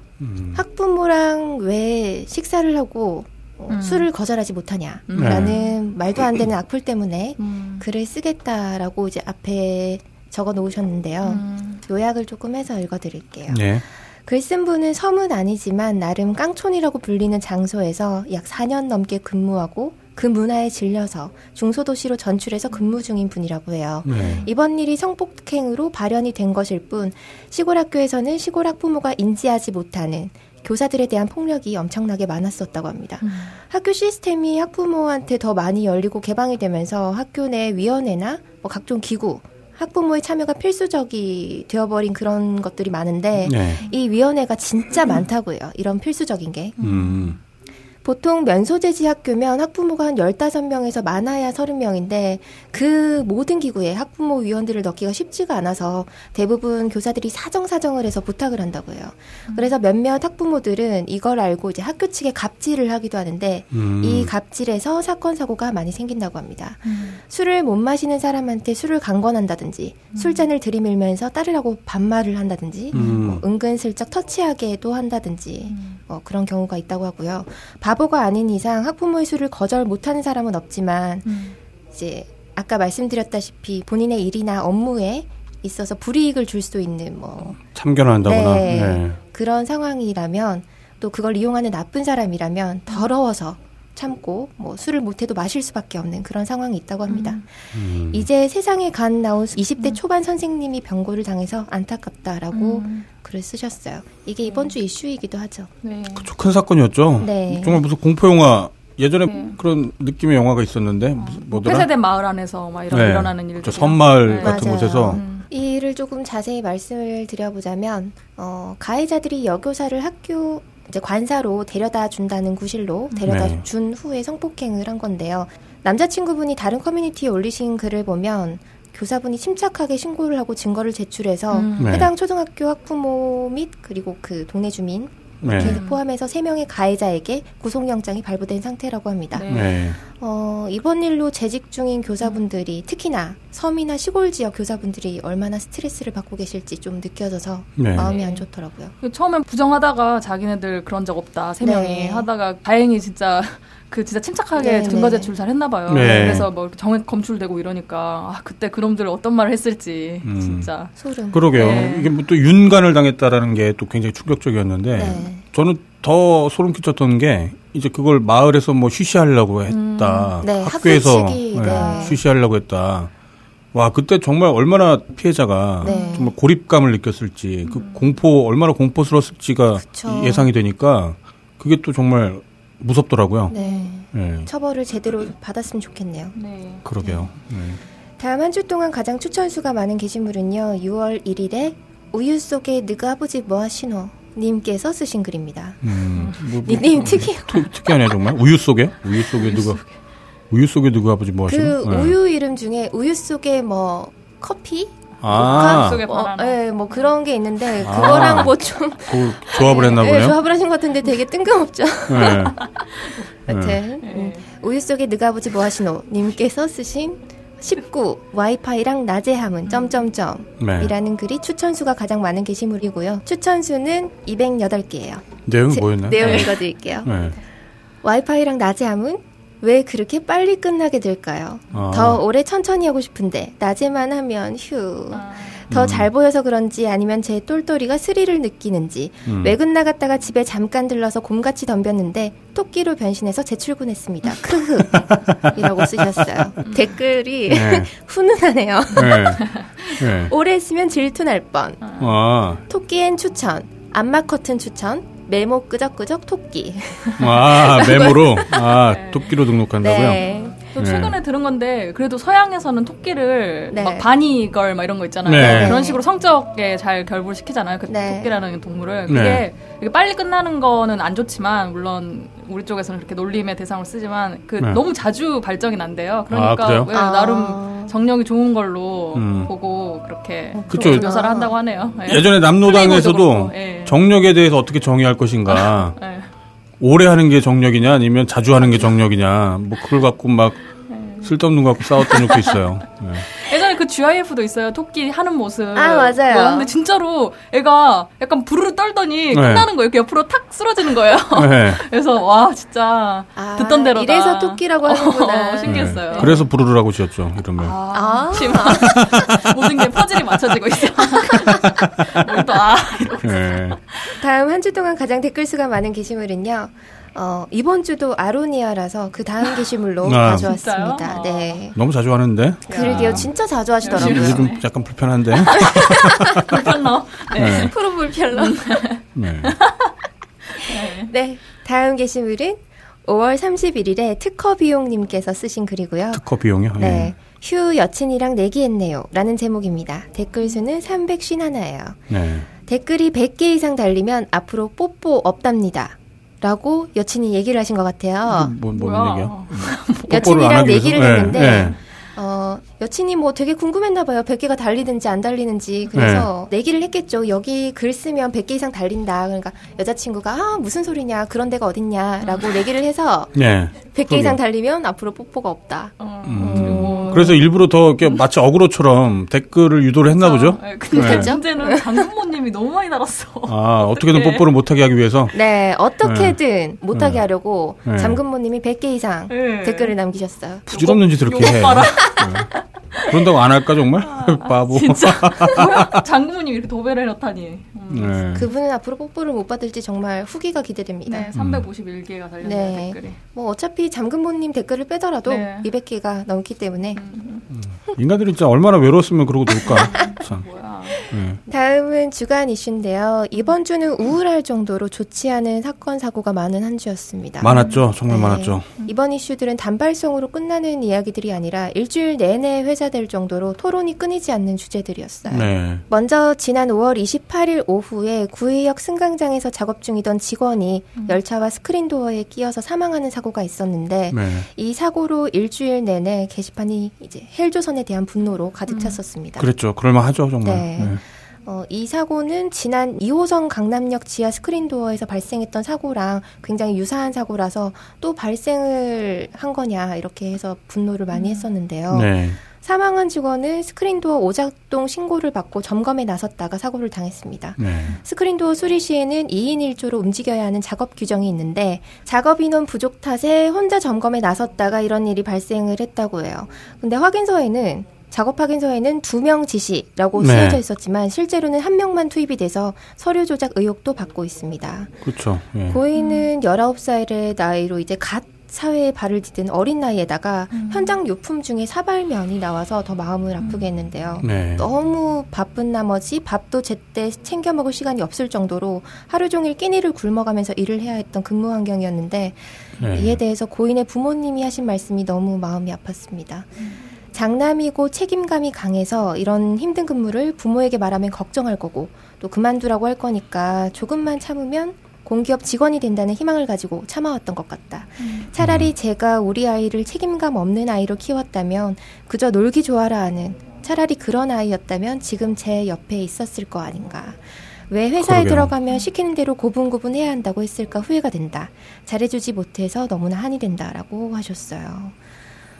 학부모랑 왜 식사를 하고 어, 음. 술을 거절하지 못하냐. 음. 라는 말도 안 되는 악플 때문에 음. 글을 쓰겠다라고 이제 앞에 적어 놓으셨는데요. 음. 요약을 조금 해서 읽어드릴게요. 네. 글 쓴 분은 섬은 아니지만 나름 깡촌이라고 불리는 장소에서 약 4년 넘게 근무하고 그 문화에 질려서 중소도시로 전출해서 근무 중인 분이라고 해요. 네. 이번 일이 성폭행으로 발현이 된 것일 뿐 시골 학교에서는 시골 학부모가 인지하지 못하는 교사들에 대한 폭력이 엄청나게 많았었다고 합니다. 음. 학교 시스템이 학부모한테 더 많이 열리고 개방이 되면서 학교 내 위원회나 뭐 각종 기구, 학부모의 참여가 필수적이 되어버린 그런 것들이 많은데 네. 이 위원회가 진짜 많다고요. 이런 필수적인 게. 음. 보통 면소재지 학교면 학부모가 한 15명에서 많아야 30명인데 그 모든 기구에 학부모 위원들을 넣기가 쉽지가 않아서 대부분 교사들이 사정사정을 해서 부탁을 한다고 해요. 그래서 몇몇 학부모들은 이걸 알고 이제 학교 측에 갑질을 하기도 하는데 음. 이 갑질에서 사건 사고가 많이 생긴다고 합니다. 음. 술을 못 마시는 사람한테 술을 강권한다든지 술잔을 들이밀면서 따르라고 반말을 한다든지 음. 뭐 은근슬쩍 터치하게도 한다든지 음. 어, 그런 경우가 있다고 하고요. 바보가 아닌 이상 학부모의 술을 거절 못하는 사람은 없지만 음. 이제 아까 말씀드렸다시피 본인의 일이나 업무에 있어서 불이익을 줄 수 있는 뭐 참견한다거나. 네. 네. 그런 상황이라면 또 그걸 이용하는 나쁜 사람이라면 더러워서 참고 뭐 술을 못해도 마실 수밖에 없는 그런 상황이 있다고 합니다. 음. 이제 세상에 간 나온 20대 초반 선생님이 병고를 당해서 안타깝다라고 음. 글을 쓰셨어요. 이게 이번 주 이슈이기도 하죠. 네. 그쵸, 큰 사건이었죠. 네. 정말 무슨 공포 영화 예전에 네. 그런 느낌의 영화가 있었는데 무슨 뭐더라? 폐쇄된 마을 안에서 막 이런 네. 일어나는 일들. 저 섬마을 네. 같은 맞아요. 곳에서 음. 이 일을 조금 자세히 말씀을 드려보자면 어, 가해자들이 여교사를 학교 이제 관사로 데려다 준다는 구실로 데려다 네. 준 후에 성폭행을 한 건데요. 남자친구분이 다른 커뮤니티에 올리신 글을 보면 교사분이 침착하게 신고를 하고 증거를 제출해서 음. 네. 해당 초등학교 학부모 및 그리고 그 동네 주민 네. 이렇게 포함해서 세명의 가해자에게 구속영장이 발부된 상태라고 합니다. 네. 네. 어, 이번 일로 재직 중인 교사분들이 특히나 섬이나 시골 지역 교사분들이 얼마나 스트레스를 받고 계실지 좀 느껴져서 네. 마음이 안 좋더라고요. 그 처음엔 부정하다가 자기네들 그런 적 없다 세 명이 네. 하다가 다행히 진짜 그 진짜 침착하게 네, 증거 네. 제출 잘 했나 봐요. 네. 그래서 뭐 정액 검출되고 이러니까 아 그때 그놈들 어떤 말을 했을지 음. 진짜 소름. 그러게요. 네. 이게 뭐 또 윤간을 당했다라는 게 또 굉장히 충격적이었는데 네. 저는 더 소름 끼쳤던 게 이제 그걸 마을에서 뭐 쉬쉬하려고 했다. 네, 학교에서 네. 쉬쉬하려고 했다. 와 그때 정말 얼마나 피해자가 네. 정말 고립감을 느꼈을지 그 공포 얼마나 공포스러웠을지가 그쵸. 예상이 되니까 그게 또 정말 무섭더라고요. 네. 예. 처벌을 제대로 받았으면 좋겠네요. 네. 그러게요. 네. 다음 한 주 동안 가장 추천수가 많은 게시물은요. 6월 1일에 우유 속에 느그 아버지 뭐하시노 님께서 쓰신 글입니다. 음, 뭐, 뭐, 닉네임 특이 특, 특이하네 정말 우유 속에 우유 속에 누가 우유 속에 누구 아버지 뭐 그? 네. 우유 이름 중에 우유 속에 뭐 커피 아, 속에 뭐, 바나나. 예, 뭐 그런 게 있는데 아. 그거랑 뭐좀 그 조합을 했나 예, 보네요. 조합을 하신 것 같은데 되게 뜬금없죠. 네. 여튼 음, 우유 속에 느가 아버지 뭐 하시노 님께서 쓰신 19 와이파이랑 낮에 함은 점점점 네. 이라는 글이 추천수가 가장 많은 게시물이고요. 추천수는 208개예요. 내용이 뭐였나요? 내용 네. 읽어드릴게요. 네. 와이파이랑 낮에 함은 왜 그렇게 빨리 끝나게 될까요? 아. 더 오래 천천히 하고 싶은데 낮에만 하면 휴. 아, 더 음. 잘 보여서 그런지 아니면 제 똘똘이가 스릴을 느끼는지 음. 외근 나갔다가 집에 잠깐 들러서 곰같이 덤볐는데 토끼로 변신해서 재출근했습니다. 크흐 이라고 쓰셨어요. 댓글이 네. 훈훈하네요. 네. 네. 오래 했으면 질투 날 뻔. 아, 토끼엔 추천. 안마 커튼 추천. 메모 끄적끄적 토끼. 아 메모로 아 토끼로 등록한다고요? 네. 또 네. 최근에 들은 건데 그래도 서양에서는 토끼를 네. 막 바니걸 막 이런 거 있잖아요. 네. 그런 식으로 성적에 잘 결부시키잖아요. 그 네. 토끼라는 동물을. 네. 그게 이게 빨리 끝나는 거는 안 좋지만 물론 우리 쪽에서는 그렇게 놀림의 대상으로 쓰지만 그 네. 너무 자주 발정이 난대요. 그러니까 아, 그래요? 왜 아. 나름 정력이 좋은 걸로 음. 보고 그렇게 그쵸. 그렇게 묘사를 한다고 하네요. 예. 예전에 남노당에서도 예. 정력에 대해서 어떻게 정의할 것인가. 예. 오래 하는 게 정력이냐 아니면 자주 하는 게 정력이냐. 뭐 그걸 갖고 막 쓸데없는 거 갖고 싸웠던 적도 있어요. 네. 예전에 그 GIF도 있어요. 토끼 하는 모습. 아, 맞아요. 뭐, 근데 진짜로 애가 약간 부르르 떨더니 네. 끝나는 거예요. 이렇게 옆으로 탁 쓰러지는 거예요. 네. 그래서 와 진짜 아, 듣던 대로다. 이래서 토끼라고 하는구나. 어, 신기했어요. 네. 그래서 부르르라고 지었죠 이름을. 아. 심한 모든 게 퍼즐이 맞춰지고 있어. 뭘또 아. 이러고. 네. 다음 한 주 동안 가장 댓글 수가 많은 게시물은요. 어, 이번 주도 아로니아라서 그 다음 게시물로 아. 가져왔습니다. 네. 너무 자주 하는데 그러게요. 진짜 자주 하시더라고요. 이게 좀 약간 불편한데. 불편러. 네. 네. 프로 불편러. 네. 네. 다음 게시물은 5월 31일에 특허 비용님께서 쓰신 글이고요. 특허 비용이요. 예. 네. 휴 여친이랑 내기했네요. 라는 제목입니다. 댓글 수는 351예요. 네. 댓글이 100개 이상 달리면 앞으로 뽀뽀 없답니다. 라고 여친이 얘기를 하신 것 같아요. 뭐, 뭔 뭐야. 얘기야? 여친이랑 위해서? 내기를 네, 했는데 네. 어, 여친이 뭐 되게 궁금했나 봐요. 100개가 달리든지 안 달리는지. 그래서 네. 내기를 했겠죠. 여기 글 쓰면 100개 이상 달린다. 그러니까 여자친구가 아, 무슨 소리냐. 그런 데가 어딨냐라고 내기를 해서 네. 100개 이상 달리면 앞으로 뽀뽀가 없다. 음. 그래서 일부러 더 이렇게 마치 어그로처럼 댓글을 유도를 했나 보죠? 네, 근데 네. 문제는 장군모님이 너무 많이 달았어. 아, 어떻게든. 뽀뽀를 못하게 하기 위해서. 네, 어떻게든 못하게 네. 하려고 네. 잠금모님이 100개 이상 네. 댓글을 남기셨어요. 부질없는 짓을 이렇게 해. 그런다고 안 할까, 정말? 바보. 진짜? 장군모님이 이렇게 도배를 해놓다니. 음. 네. 그분은 앞으로 뽀뽀를 못 받을지 정말 후기가 기대됩니다. 네, 351개가 달렸네요 네. 댓글이. 뭐 어차피 잠금모님 댓글을 빼더라도 네. 200개가 넘기 때문에 인간들이 진짜 얼마나 외로웠으면 그러고 놀까. 참. 네. 다음은 주간 이슈인데요. 이번 주는 우울할 정도로 좋지 않은 사건 사고가 많은 한 주였습니다. 많았죠. 정말 네. 많았죠. 이번 이슈들은 단발성으로 끝나는 이야기들이 아니라 일주일 내내 회자될 정도로 토론이 끊이지 않는 주제들이었어요. 네. 먼저 지난 5월 28일 오후에 구의역 승강장에서 작업 중이던 직원이 열차와 스크린도어에 끼어서 사망하는 사고가 있었는데 네. 이 사고로 일주일 내내 게시판이 이제 헬조선에 대한 분노로 가득 찼었습니다. 그랬죠. 그럴만하죠, 정말. 네. 네. 어, 이 사고는 지난 2호선 강남역 지하 스크린도어에서 발생했던 사고랑 굉장히 유사한 사고라서 또 발생을 한 거냐 이렇게 해서 분노를 많이 했었는데요. 네. 사망한 직원은 스크린도어 오작동 신고를 받고 점검에 나섰다가 사고를 당했습니다. 네. 스크린도어 수리 시에는 2인 1조로 움직여야 하는 작업 규정이 있는데 작업 인원 부족 탓에 혼자 점검에 나섰다가 이런 일이 발생을 했다고 해요. 근데 확인서에는 작업 확인서에는 두 명 지시라고 네. 쓰여져 있었지만 실제로는 한 명만 투입이 돼서 서류 조작 의혹도 받고 있습니다. 그렇죠. 예. 고인은 19살의 나이로 이제 갓 사회에 발을 디딘 어린 나이에다가 현장 요품 중에 사발면이 나와서 더 마음을 아프게 했는데요. 네. 너무 바쁜 나머지 밥도 제때 챙겨 먹을 시간이 없을 정도로 하루 종일 끼니를 굶어가면서 일을 해야 했던 근무 환경이었는데 네. 이에 대해서 고인의 부모님이 하신 말씀이 너무 마음이 아팠습니다. 장남이고 책임감이 강해서 이런 힘든 근무를 부모에게 말하면 걱정할 거고 또 그만두라고 할 거니까 조금만 참으면 공기업 직원이 된다는 희망을 가지고 참아왔던 것 같다. 차라리 제가 우리 아이를 책임감 없는 아이로 키웠다면 그저 놀기 좋아라 하는 차라리 그런 아이였다면 지금 제 옆에 있었을 거 아닌가. 왜 회사에 그러게요. 들어가면 시키는 대로 고분고분 해야 한다고 했을까 후회가 된다. 잘해주지 못해서 너무나 한이 된다라고 하셨어요.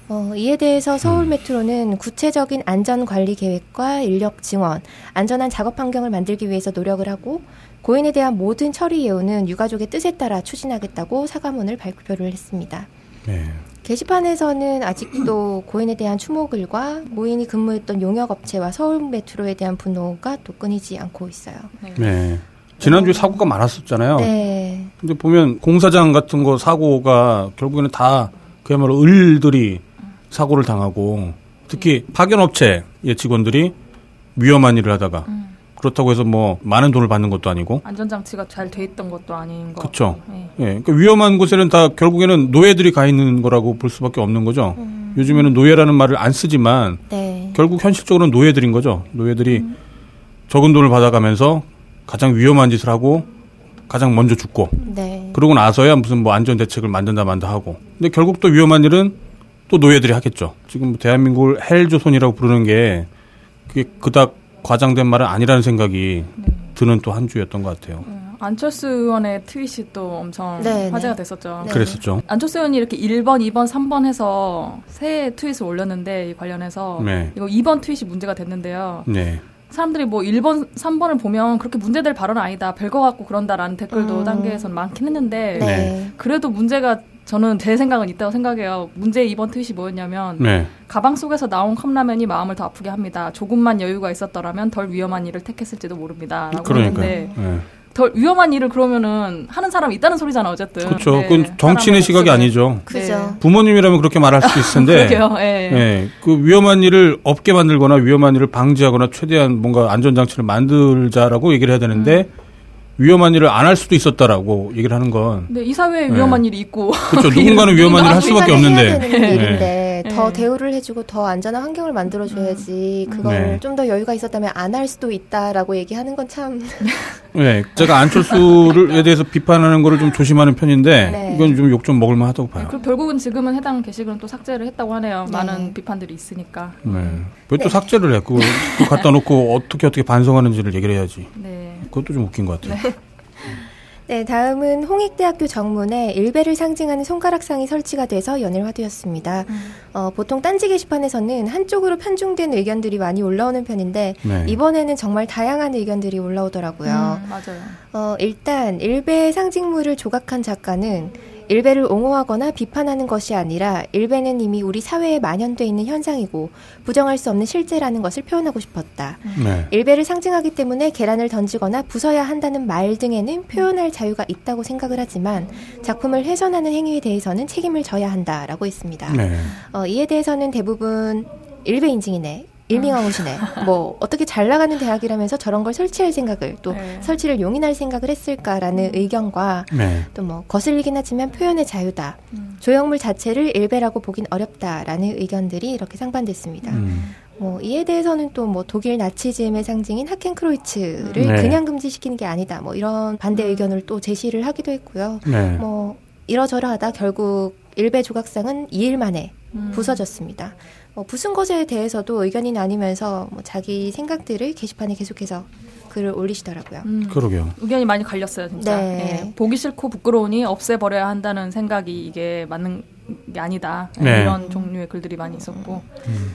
어, 이에 대해서 서울 음. 메트로는 구체적인 안전 관리 계획과 인력 증원, 안전한 작업 환경을 만들기 위해서 노력을 하고 고인에 대한 모든 처리 예우는 유가족의 뜻에 따라 추진하겠다고 사과문을 발표를 했습니다. 네. 게시판에서는 아직도 고인에 대한 추모글과 고인이 근무했던 용역 업체와 서울 메트로에 대한 분노가 또 끊이지 않고 있어요. 네. 지난주에 사고가 많았었잖아요. 네. 근데 보면 공사장 같은 거 사고가 결국에는 다 그야말로 을들이 사고를 당하고 특히 파견업체의 직원들이 위험한 일을 하다가 그렇다고 해서 뭐 많은 돈을 받는 것도 아니고 안전장치가 잘 돼 있던 것도 아닌 거. 그쵸. 네. 예, 그러니까 위험한 곳에는 다 결국에는 노예들이 가 있는 거라고 볼 수밖에 없는 거죠. 요즘에는 노예라는 말을 안 쓰지만 네. 결국 현실적으로는 노예들인 거죠. 노예들이 적은 돈을 받아가면서 가장 위험한 짓을 하고 가장 먼저 죽고 네. 그러고 나서야 무슨 뭐 안전 대책을 만든다 만다 하고. 근데 결국 또 위험한 일은 또 노예들이 하겠죠. 지금 뭐 대한민국을 헬조선이라고 부르는 게 그게 그닥 과장된 말은 아니라는 생각이 드는 또 한 주였던 것 같아요. 안철수 의원의 트윗이 또 엄청 네, 화제가 네. 됐었죠. 네. 그랬었죠. 안철수 의원이 이렇게 1번, 2번, 3번 해서 세 트윗을 올렸는데 이 관련해서 네. 이거 2번 트윗이 문제가 됐는데요. 네. 사람들이 뭐 1번, 3번을 보면 그렇게 문제될 발언 아니다. 별거 같고 그런다라는 댓글도 음. 단계에서는 많긴 했는데 네. 네. 그래도 문제가 저는 제 생각은 있다고 생각해요. 문제 2번 트윗이 뭐였냐면 네. 가방 속에서 나온 컵라면이 마음을 더 아프게 합니다. 조금만 여유가 있었더라면 덜 위험한 일을 택했을지도 모릅니다. 라고 그러니까요. 했는데 네. 덜 위험한 일을 그러면은 하는 사람이 있다는 소리잖아 어쨌든. 그렇죠. 네, 그건 정치인의 시각이. 아니죠. 그죠. 부모님이라면 그렇게 말할 수도 있을 텐데. 그러게요. 예. 네, 그 위험한 일을 없게 만들거나 위험한 일을 방지하거나 최대한 뭔가 안전 장치를 만들자라고 얘기를 해야 되는데 음. 위험한 일을 안 할 수도 있었다라고 얘기를 하는 건 근데 이 사회에 네. 위험한 일이 있고. 그렇죠. 누군가는 위험한 일을 할 수밖에 해야 없는데. 네. 일인데 더 네. 대우를 해주고 더 안전한 환경을 만들어줘야지 그걸 네. 좀더 여유가 있었다면 안 할 수도 있다라고 얘기하는 건 참 네, 제가 안철수를에 대해서 비판하는 거를 좀 조심하는 편인데 네. 이건 좀욕좀 먹을 만 하다고 봐요. 그리고 결국은 지금은 해당 게시글은 또 삭제를 했다고 하네요. 네. 많은 비판들이 있으니까. 네. 왜 또 삭제를 해? 그걸 또 갖다 놓고 어떻게 어떻게 반성하는지를 얘기를 해야지. 네. 그것도 좀 웃긴 것 같아요. 네, 다음은 홍익대학교 정문에 일베를 상징하는 손가락상이 설치가 돼서 연일화되었습니다. 어, 보통 딴지 게시판에서는 한쪽으로 편중된 의견들이 많이 올라오는 편인데 네. 이번에는 정말 다양한 의견들이 올라오더라고요. 음, 맞아요. 어, 일단 일베의 상징물을 조각한 작가는 일베를 옹호하거나 비판하는 것이 아니라 일베는 이미 우리 사회에 만연돼 있는 현상이고 부정할 수 없는 실제라는 것을 표현하고 싶었다. 네. 일베를 상징하기 때문에 계란을 던지거나 부숴야 한다는 말 등에는 표현할 자유가 있다고 생각을 하지만 작품을 훼손하는 행위에 대해서는 책임을 져야 한다라고 했습니다. 네. 어, 이에 대해서는 대부분 일베 인증이네. 일밍아웃이네. 뭐 어떻게 잘 나가는 대학이라면서 저런 걸 설치할 생각을 또 네. 설치를 용인할 생각을 했을까라는 의견과 네. 또뭐 거슬리긴 하지만 표현의 자유다. 조형물 자체를 일베라고 보긴 어렵다라는 의견들이 이렇게 상반됐습니다. 음. 뭐 이에 대해서는 또 뭐 독일 나치즘의 상징인 하켄크로이츠를 네. 그냥 금지시키는 게 아니다. 뭐 이런 반대 의견을 또 제시를 하기도 했고요. 네. 뭐 이러저러하다 결국 일베 조각상은 2일 만에 음. 부서졌습니다. 뭐 부순 것에 대해서도 의견이 나뉘면서 뭐 자기 생각들을 게시판에 계속해서 글을 올리시더라고요. 음. 그러게요. 의견이 많이 갈렸어요, 진짜. 네. 예, 보기 싫고 부끄러우니 없애버려야 한다는 생각이 이게 맞는 게 아니다. 네. 이런 종류의 글들이 많이 있었고.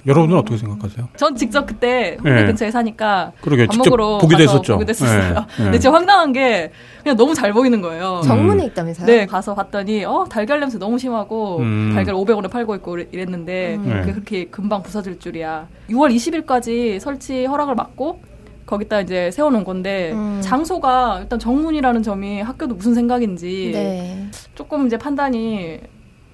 여러분은 어떻게 생각하세요? 전 직접 그때 홍대 네. 근처에 사니까 그러게요. 밥 직접 먹으러 보기도 가서 했었죠. 보기도 했었어요. 네. 네. 근데 진짜 황당한 게 그냥 너무 잘 보이는 거예요. 정문에 있다면서요? 네, 가서 봤더니 어 달걀 냄새 너무 심하고 음. 달걀 500원에 팔고 있고 이랬는데 음. 네. 그게 그렇게 금방 부서질 줄이야. 6월 20일까지 설치 허락을 받고 거기다 이제 세워놓은 건데 음. 장소가 일단 정문이라는 점이 학교도 무슨 생각인지 네. 조금 이제 판단이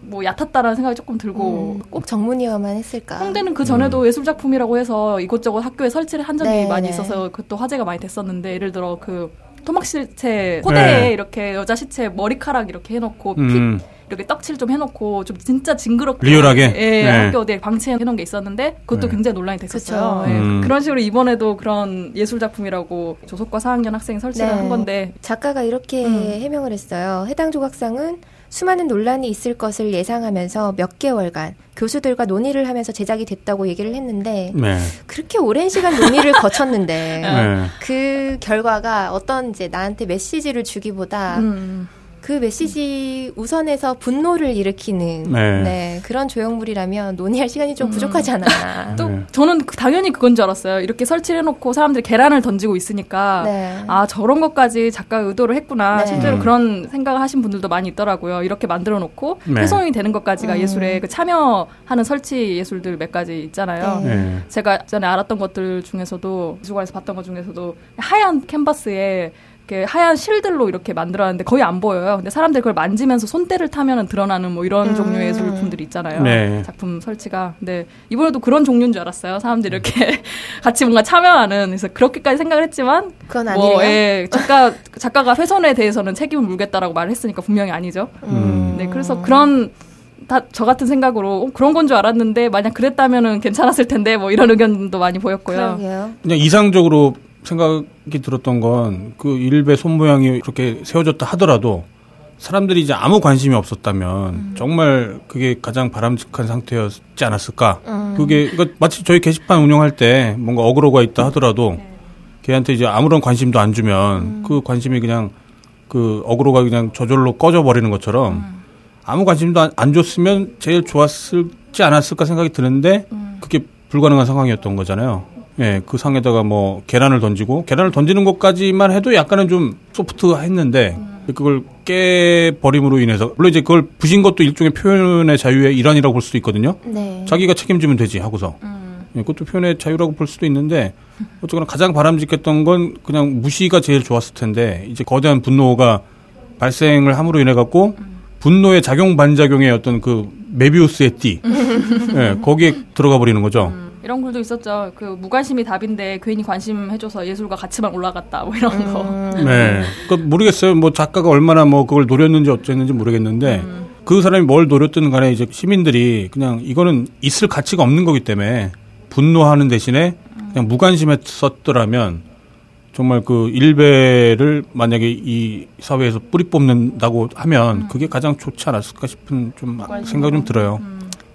뭐 얕았다라는 생각이 조금 들고 음, 꼭 정문이어만 했을까? 홍대는 그 전에도 음. 예술 작품이라고 해서 이곳저곳 학교에 설치를 한 적이 네, 많이 네. 있어서 그것도 화제가 많이 됐었는데 예를 들어 그 토막 시체 호대에 네. 이렇게 여자 시체 머리카락 이렇게 해놓고 피 음. 이렇게 떡칠 좀 해놓고 좀 진짜 징그럽게 리얼하게? 예, 네. 학교 어디에 방치해 놓은 게 있었는데 그것도 네. 굉장히 논란이 됐었어요. 그쵸. 예, 음. 그런 식으로 이번에도 그런 예술 작품이라고 조속과 4학년 학생이 설치를 네. 한 건데 작가가 이렇게 음. 해명을 했어요. 해당 조각상은 수많은 논란이 있을 것을 예상하면서 몇 개월간 교수들과 논의를 하면서 제작이 됐다고 얘기를 했는데 네. 그렇게 오랜 시간 논의를 거쳤는데 네. 그 결과가 어떤 이제 나한테 메시지를 주기보다 음, 그 메시지 우선에서 분노를 일으키는 네. 네, 그런 조형물이라면 논의할 시간이 좀 음. 부족하지 않았나. 또 네. 저는 그- 당연히 그건 줄 알았어요. 이렇게 설치를 해놓고 사람들이 계란을 던지고 있으니까 네. 아 저런 것까지 작가 의도를 했구나. 네. 실제로 음. 그런 생각을 하신 분들도 많이 있더라고요. 이렇게 만들어 놓고 네. 훼손이 되는 것까지가 음. 예술에 그 참여하는 설치 예술들 몇 가지 있잖아요. 네. 네. 제가 전에 알았던 것들 중에서도 미술관에서 봤던 것 중에서도 하얀 캔버스에 이렇게 하얀 실들로 이렇게 만들었는데 거의 안 보여요. 근데 사람들이 그걸 만지면서 손때를 타면은 드러나는 뭐 이런 음. 종류의 예술품들이 있잖아요. 네. 작품 설치가. 근데 이번에도 그런 종류인 줄 알았어요. 사람들이 이렇게 같이 뭔가 참여하는. 그래서 그렇게까지 생각을 했지만 그건 아니래요. 뭐 예, 작가 작가가 훼손에 대해서는 책임을 물겠다라고 말을 했으니까 분명히 아니죠. 음. 네, 그래서 그런 다저 같은 생각으로 어, 그런 건 줄 알았는데 만약 그랬다면은 괜찮았을 텐데 뭐 이런 의견도 많이 보였고요. 그러게요. 그냥 이상적으로 생각 이 들었던 건 그 일베 손모양이 그렇게 세워졌다 하더라도 사람들이 이제 아무 관심이 없었다면 정말 그게 가장 바람직한 상태였지 않았을까. 그게 그러니까 마치 저희 게시판 운영할 때 뭔가 어그로가 있다 하더라도 걔한테 이제 아무런 관심도 안 주면 그 관심이 그냥 그 어그로가 그냥 저절로 꺼져 버리는 것처럼 아무 관심도 안, 안 줬으면 제일 좋았을지 않았을까 생각이 드는데 그게 불가능한 상황이었던 거잖아요. 예, 그 상에다가 뭐 계란을 던지고 계란을 던지는 것까지만 해도 약간은 좀 소프트했는데 그걸 깨 버림으로 인해서 물론 이제 그걸 부신 것도 일종의 표현의 자유의 일환이라고 볼 수도 있거든요. 네. 자기가 책임지면 되지 하고서 예, 그것도 표현의 자유라고 볼 수도 있는데 어쨌거나 가장 바람직했던 건 그냥 무시가 제일 좋았을 텐데 이제 거대한 분노가 발생을 함으로 인해 갖고 분노의 작용 반작용의 어떤 그 메비우스의 띠 예, 거기에 들어가 버리는 거죠. 이런 글도 있었죠. 그 무관심이 답인데 괜히 관심 해줘서 예술가 가치만 올라갔다 뭐 이런 거. 네. 그 모르겠어요. 뭐 작가가 얼마나 뭐 그걸 노렸는지 어쨌는지 모르겠는데 그 사람이 뭘 노렸든 간에 이제 시민들이 그냥 이거는 있을 가치가 없는 거기 때문에 분노하는 대신에 그냥 무관심했었더라면 정말 그 일베를 만약에 이 사회에서 뿌리 뽑는다고 하면 그게 가장 좋지 않았을까 싶은 좀 생각이 좀 들어요.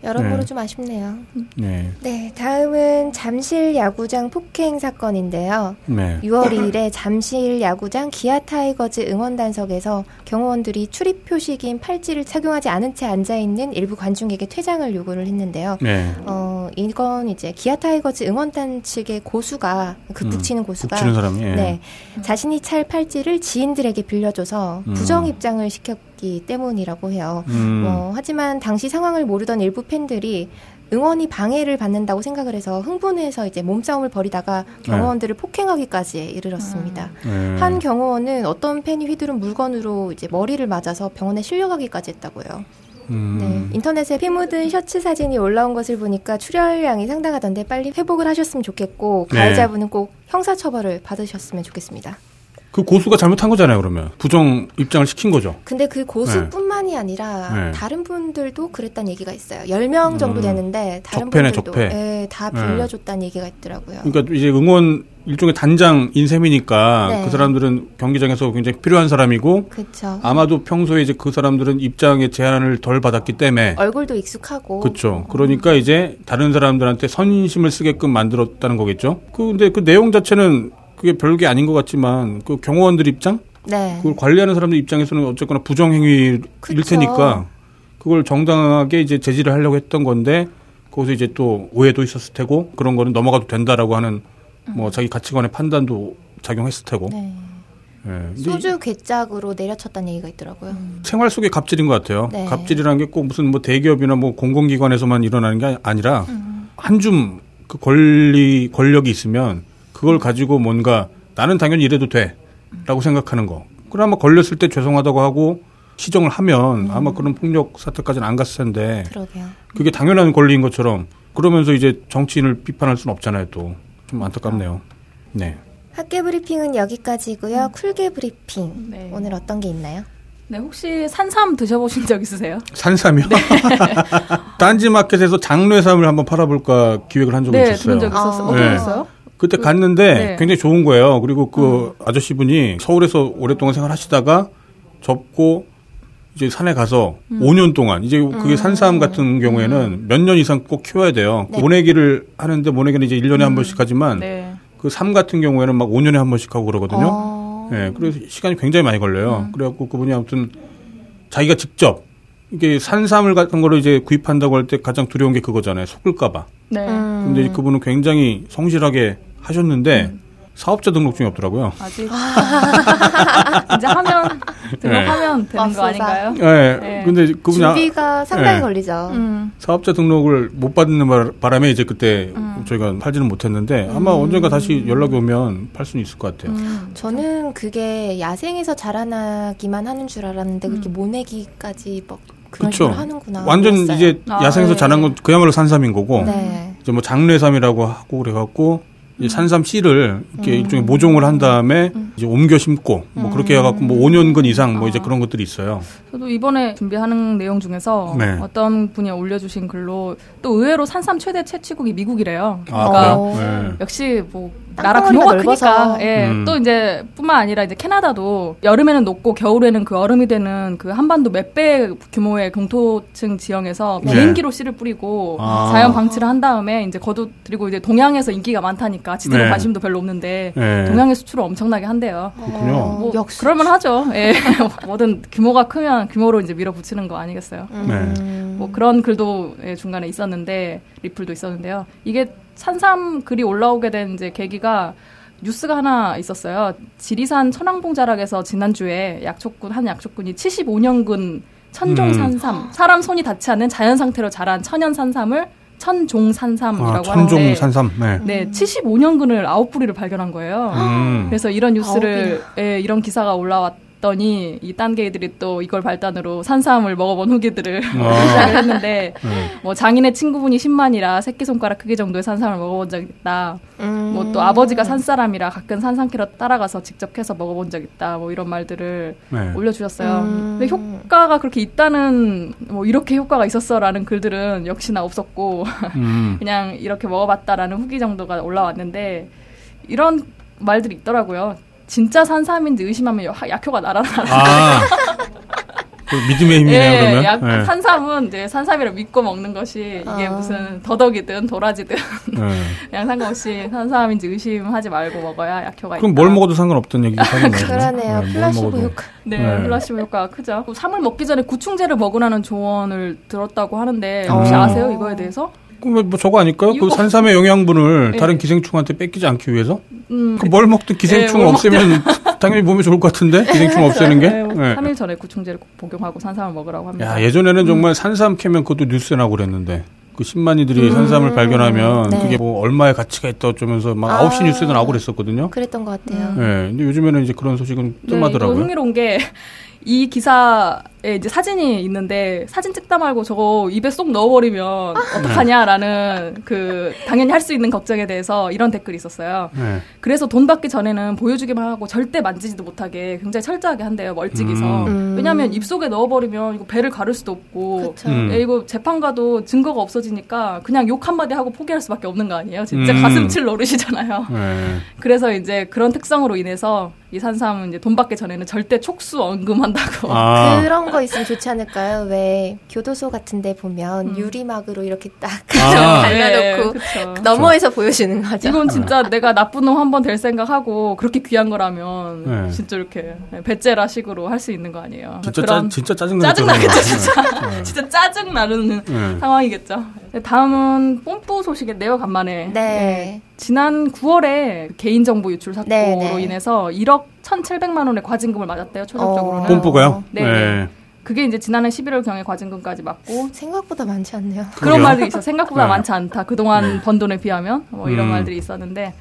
여러모로 네. 좀 아쉽네요. 네. 네, 다음은 잠실 야구장 폭행 사건인데요. 네. 6월 2일에 잠실 야구장 기아 타이거즈 응원단석에서 경호원들이 출입 표식인 팔찌를 착용하지 않은 채 앉아 있는 일부 관중에게 퇴장을 요구를 했는데요. 네. 어, 이건 이제 기아 타이거즈 응원단 측의 고수가 그 북 치는 고수가 북 치는 사람이. 예. 네. 자신이 찰 팔찌를 지인들에게 빌려줘서 음. 부정 입장을 시켰 기 때문이라고 해요. 음. 어, 하지만 당시 상황을 모르던 일부 팬들이 응원이 방해를 받는다고 생각을 해서 흥분해서 이제 몸싸움을 벌이다가 경호원들을 폭행하기까지 이르렀습니다. 네. 한 경호원은 어떤 팬이 휘두른 물건으로 이제 머리를 맞아서 병원에 실려가기까지 했다고요. 음. 네, 인터넷에 피 묻은 셔츠 사진이 올라온 것을 보니까 출혈량이 상당하던데 빨리 회복을 하셨으면 좋겠고 네. 가해자분은 꼭 형사처벌을 받으셨으면 좋겠습니다. 그 고수가 잘못한 거잖아요, 그러면. 부정 입장을 시킨 거죠. 근데 그 고수뿐만이 아니라 네. 다른 분들도 그랬다는 얘기가 있어요. 10명 정도 음. 되는데 다른 적폐네, 분들도 적폐. 예, 다 네. 빌려줬다는 얘기가 있더라고요. 그러니까 이제 응원 일종의 단장 인 셈이니까 네. 그 사람들은 경기장에서 굉장히 필요한 사람이고 그렇죠. 아마도 평소에 이제 그 사람들은 입장의 제한을 덜 받았기 때문에 얼굴도 익숙하고 그렇죠. 그러니까 이제 다른 사람들한테 선심을 쓰게끔 만들었다는 거겠죠. 그 근데 그 내용 자체는 그게 별게 아닌 것 같지만 그 경호원들 입장, 네. 그걸 관리하는 사람들 입장에서는 어쨌거나 부정행위일 그쵸. 테니까 그걸 정당하게 이제 제지를 하려고 했던 건데 거기서 이제 또 오해도 있었을 테고 그런 거는 넘어가도 된다라고 하는 뭐 자기 가치관의 판단도 작용했을 테고 네. 예. 근데 소주 괴짝으로 내려쳤다는 얘기가 있더라고요. 생활 속의 갑질인 것 같아요. 네. 갑질이라는 게 꼭 무슨 뭐 대기업이나 뭐 공공기관에서만 일어나는 게 아니라 한줌 그 권리 권력이 있으면 그걸 가지고 뭔가 나는 당연히 이래도 돼라고 생각하는 거. 그럼 아마 걸렸을 때 죄송하다고 하고 시정을 하면 아마 그런 폭력 사태까지는 안 갔을 텐데 그러게요. 그게 당연한 권리인 것처럼 그러면서 이제 정치인을 비판할 수는 없잖아요. 또 좀 안타깝네요. 네. 학계 브리핑은 여기까지고요. 쿨게 브리핑 네. 오늘 어떤 게 있나요? 네, 혹시 산삼 드셔보신 적 있으세요? 산삼이요. 딴지 마켓에서 장뇌삼을 한번 팔아볼까 기획을 한 적이 네, 있었어요. 들은 적 있었어요. 아. 어떠셨어요? 그때 갔는데 네. 굉장히 좋은 거예요. 그리고 그 아저씨분이 서울에서 오랫동안 생활하시다가 접고 이제 산에 가서 음. 5년 동안 이제 그게 산삼 같은 경우에는 몇 년 이상 꼭 키워야 돼요. 네. 모내기를 하는데 모내기는 이제 1년에 한 번씩 하지만 네. 그삼 같은 경우에는 막 5년에 한 번씩 하고 그러거든요. 어. 예, 그래서 시간이 굉장히 많이 걸려요. 음. 그래갖고 그분이 아무튼 자기가 직접 이게 산삼을 같은 거를 이제 구입한다고 할 때 가장 두려운 게 그거잖아요. 속을까봐. 네. 음. 근데 그분은 굉장히 성실하게 하셨는데 음. 사업자 등록증이 없더라고요. 아직 이제 하면 등록하면 되는 거 맙소사. 아닌가요? 예. 네. 근데 그분이 아- 준비가 상당히 네. 걸리죠. 음. 사업자 등록을 못 받는 바- 바람에 이제 그때 음. 저희가 팔지는 못했는데 아마 언젠가 다시 연락이 오면 팔 수는 있을 것 같아요. 음. 저는 그게 야생에서 자라나기만 하는 줄 알았는데 그렇게 모내기까지 뭐 그런. 식으로 하는구나. 완전 몰랐어요. 이제 아, 야생에서 네. 자란 건 그야말로 산삼인 거고 네. 이제 뭐 장례삼이라고 하고 그래갖고 음. 이 산삼 씨를 이렇게 일종의 모종을 한 다음에 이제 옮겨 심고 뭐 그렇게 해갖고 뭐 5년근 이상 뭐 이제 그런 것들이 있어요. 저도 이번에 준비하는 내용 중에서 네. 어떤 분이 올려주신 글로 또 의외로 산삼 최대 채취국이 미국이래요. 아, 그러니까 어. 네. 역시 뭐 나라 규모가 넓어서. 크니까 예. 음. 또 이제 뿐만 아니라 이제 캐나다도 여름에는 높고 겨울에는 그 얼음이 되는 그 한반도 몇 배 규모의 동토층 지형에서 네. 비행기로 씨를 뿌리고 아. 자연 방치를 한 다음에 이제 거두드리고 이제 동양에서 인기가 많다니까 지들은 네. 관심도 별로 없는데 네. 동양의 수출을 엄청나게 한대요. 그렇군요. 뭐 역시. 그럴만 하죠. 예. 뭐든 규모가 크면 규모로 이제 밀어붙이는 거 아니겠어요. 음. 뭐 그런 글도 예, 중간에 있었는데 리플도 있었는데요. 이게 산삼 글이 올라오게 된 이제 계기가 뉴스가 하나 있었어요. 지리산 천왕봉 자락에서 지난주에 약초꾼 한 약초꾼이 75년근 천종 음. 산삼 사람 손이 닿지 않는 자연 상태로 자란 천연 산삼을 천종 산삼이라고 아, 천종 하는데 산삼. 네. 네, 75년근을 아홉 뿌리를 발견한 거예요. 음. 그래서 이런 뉴스를 예, 이런 기사가 올라왔 더니 이 딴게이들이 또 이걸 발단으로 산삼을 먹어본 후기들을 아. 시작을 했는데 네. 뭐 장인의 친구분이 심마니라 새끼손가락 크기 정도의 산삼을 먹어본 적 있다. 음. 뭐또 아버지가 산사람이라 가끔 산삼 캐러 따라가서 직접 캐서 먹어본 적 있다. 뭐 이런 말들을 네. 올려주셨어요. 음. 근데 효과가 그렇게 있다는 뭐 이렇게 효과가 있었어라는 글들은 역시나 없었고 음. 그냥 이렇게 먹어봤다라는 후기 정도가 올라왔는데 이런 말들이 있더라고요. 진짜 산삼인지 의심하면 야- 약효가 날아나라. 아. 그 믿음의 힘이네요, 그러면. 약- 네. 산삼은 이제 산삼이라 믿고 먹는 것이 이게 아. 무슨 더덕이든 도라지든 네. 그냥 상관없이 산삼인지 의심하지 말고 먹어야 약효가 그럼 있다. 뭘 먹어도 상관없다는 얘기가 하겠네요. 그러네요. 네, 뭘 플라시보. 효과. 네, 네. 플라시보 효과가 크죠. 그 삼을 먹기 전에 구충제를 먹으라는 조언을 들었다고 하는데 혹시 음. 아세요 이거에 대해서? 그럼 뭐 저거 아닐까요? 그 산삼의 영양분을 네. 다른 기생충한테 뺏기지 않기 위해서? 음, 그뭘 먹든 기생충 네, 뭘 없애면 당연히 몸에 좋을 것 같은데? 기생충 없애는 게? 네, 뭐 네. 3일 전에 구충제를 꼭 복용하고 산삼을 먹으라고 합니다. 야, 예전에는 정말 산삼 캐면 그것도 뉴스에 나고 그랬는데. 그 10만이들이 산삼을 발견하면 네. 그게 뭐 얼마의 가치가 있다 어쩌면서 막 아. 9시 뉴스에도 나오고 그랬었거든요. 그랬던 것 같아요. 네. 근데 요즘에는 이제 그런 소식은 네, 뜸하더라고요. 흥미로운 게 이 기사 에 이제 사진이 있는데 사진 찍다 말고 저거 입에 쏙 넣어버리면 어떡하냐라는 그 당연히 할 수 있는 걱정에 대해서 이런 댓글이 있었어요. 네. 그래서 돈 받기 전에는 보여주기만 하고 절대 만지지도 못하게 굉장히 철저하게 한대요 멀찍이서. 음. 왜냐하면 입 속에 넣어버리면 이거 배를 가를 수도 없고. 음. 예, 이거 재판 가도 증거가 없어지니까 그냥 욕 한마디 하고 포기할 수밖에 없는 거 아니에요? 진짜 음. 가슴칠 노릇이잖아요. 네. 그래서 이제 그런 특성으로 인해서 이 산삼은 이제 돈 받기 전에는 절대 촉수 언금한다고. 아. 그런 거 있으면 좋지 않을까요? 왜 교도소 같은데 보면 음. 유리막으로 이렇게 딱 아. 발라놓고 네, 그쵸. 너머에서 보여주는 거죠. 이건 진짜 내가 나쁜 놈 한 번 될 생각하고 그렇게 귀한 거라면 네. 진짜 이렇게 배째라 식으로 할 수 있는 거 아니에요. 진짜, 짜, 진짜 짜증나죠. 짜증 나겠죠, 진짜. 진짜 짜증 나는 네. 상황이겠죠. 네, 다음은 뽐뿌 소식인데요, 간만에. 네. 지난 9월에 개인정보 유출 사건으로 네, 네. 인해서 1억 1,700만 원의 과징금을 맞았대요, 최종적으로는. 어. 뽐뿌가요? 네, 네. 그게 이제 지난해 11월 경에 과징금까지 맞고 생각보다 많지 않네요. 그런 그래요? 말들이 있어. 생각보다 네. 많지 않다. 그동안 번 돈에 비하면 뭐 이런 음. 말들이 있었는데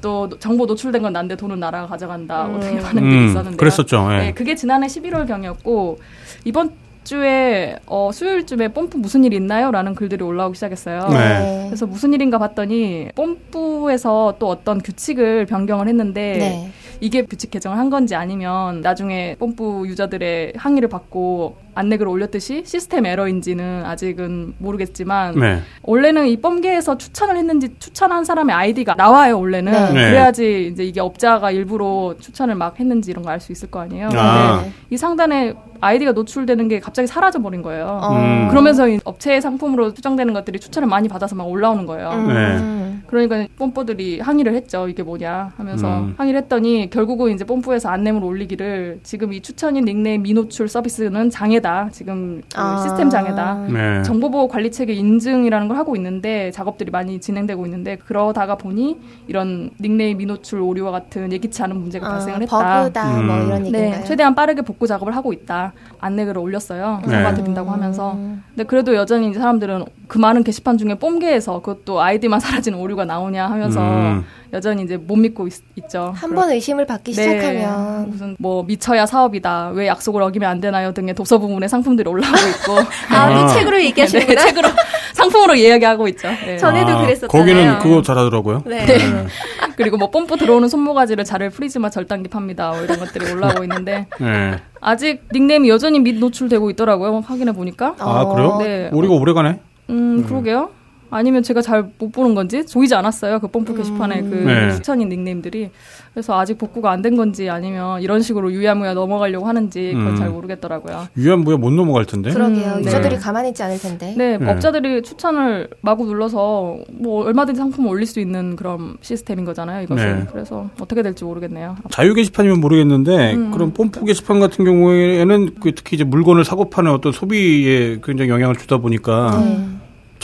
또 정보 노출된 건 난데 돈은 나라가 가져간다. 뭐 되게 음. 반응들이 음, 있었는데. 그랬었죠. 예. 네, 그게 지난해 11월 경이었고 이번 주에 어, 수요일쯤에 뽐뿌 무슨 일 있나요? 라는 글들이 올라오기 시작했어요. 네. 그래서 무슨 일인가 봤더니 뽐뿌에서 또 어떤 규칙을 변경을 했는데 네. 이게 규칙 개정을 한 건지 아니면 나중에 뽐뿌 유저들의 항의를 받고 안내글을 올렸듯이 시스템 에러인지는 아직은 모르겠지만 네. 원래는 이 뻔계에서 추천을 했는지 추천한 사람의 아이디가 나와요 원래는 네. 네. 그래야지 이제 이게 업자가 일부러 추천을 막 했는지 이런 거 알 수 있을 거 아니에요. 아. 근데 이 상단에 아이디가 노출되는 게 갑자기 사라져 버린 거예요. 어. 음. 그러면서 이 업체의 상품으로 추정되는 것들이 추천을 많이 받아서 막 올라오는 거예요. 음. 그러니까 뽐뿌들이 항의를 했죠. 이게 뭐냐 하면서 음. 항의를 했더니 결국은 이제 뽐뿌에서 안내문 올리기를 지금 이 추천인 닉네임 미노출 서비스는 장애 다. 지금 그 아. 시스템 장애다. 네. 정보보호 관리 체계 인증이라는 걸 하고 있는데 작업들이 많이 진행되고 있는데 그러다가 보니 이런 닉네임 미노출 오류와 같은 예기치 않은 문제가 아, 발생을 했다. 버그다 뭐 음. 이런 얘기인가요? 네, 최대한 빠르게 복구 작업을 하고 있다. 안내글을 올렸어요. 네. 사과드린다고 하면서. 근데 그래도 여전히 이제 사람들은 그 많은 게시판 중에 트위터에서 그것도 아이디만 사라진 오류가 나오냐 하면서 음. 여전히 이제 못 믿고 있, 죠 한 번 의심을 받기 시작하면 무슨 뭐 미쳐야 사업이다 왜 약속을 어기면 안 되나요 등의 독서 부분의 상품들이 올라오고 있고 아, 아. 그 책으로 네, 얘기하시는구나. 책으로 상품으로 이야기하고 있죠. 네. 전에도 아, 그랬었잖아요. 거기는 그거 잘하더라고요. 네. 그리고 뭐 뽐뿌 들어오는 손모가지를 자를 플라즈마 절단기 팝니다. 뭐 이런 것들이 올라오고 있는데 네. 아직 닉네임이 여전히 미노출되고 있더라고요. 확인해 보니까. 아 어. 그래요? 네. 오류가 오래가네. 음, 그러게요. 아니면 제가 잘 못 보는 건지 보이지 않았어요. 그 뽐뿌 게시판에 그 네. 추천인 닉네임들이. 그래서 아직 복구가 안 된 건지 아니면 이런 식으로 유야무야 넘어가려고 하는지 그건 음. 잘 모르겠더라고요. 유연부에 못 넘어갈 텐데. 그러게요. 음, 네. 유저들이 가만히 있지 않을 텐데. 네, 네. 업자들이 추천을 마구 눌러서 뭐 얼마든지 상품을 올릴 수 있는 그런 시스템인 거잖아요. 이것은. 네. 그래서 어떻게 될지 모르겠네요. 자유 게시판이면 모르겠는데 음. 그런 뽐뿌 게시판 같은 경우에는 그 특히 이제 물건을 사고 파는 어떤 소비에 굉장히 영향을 주다 보니까 네.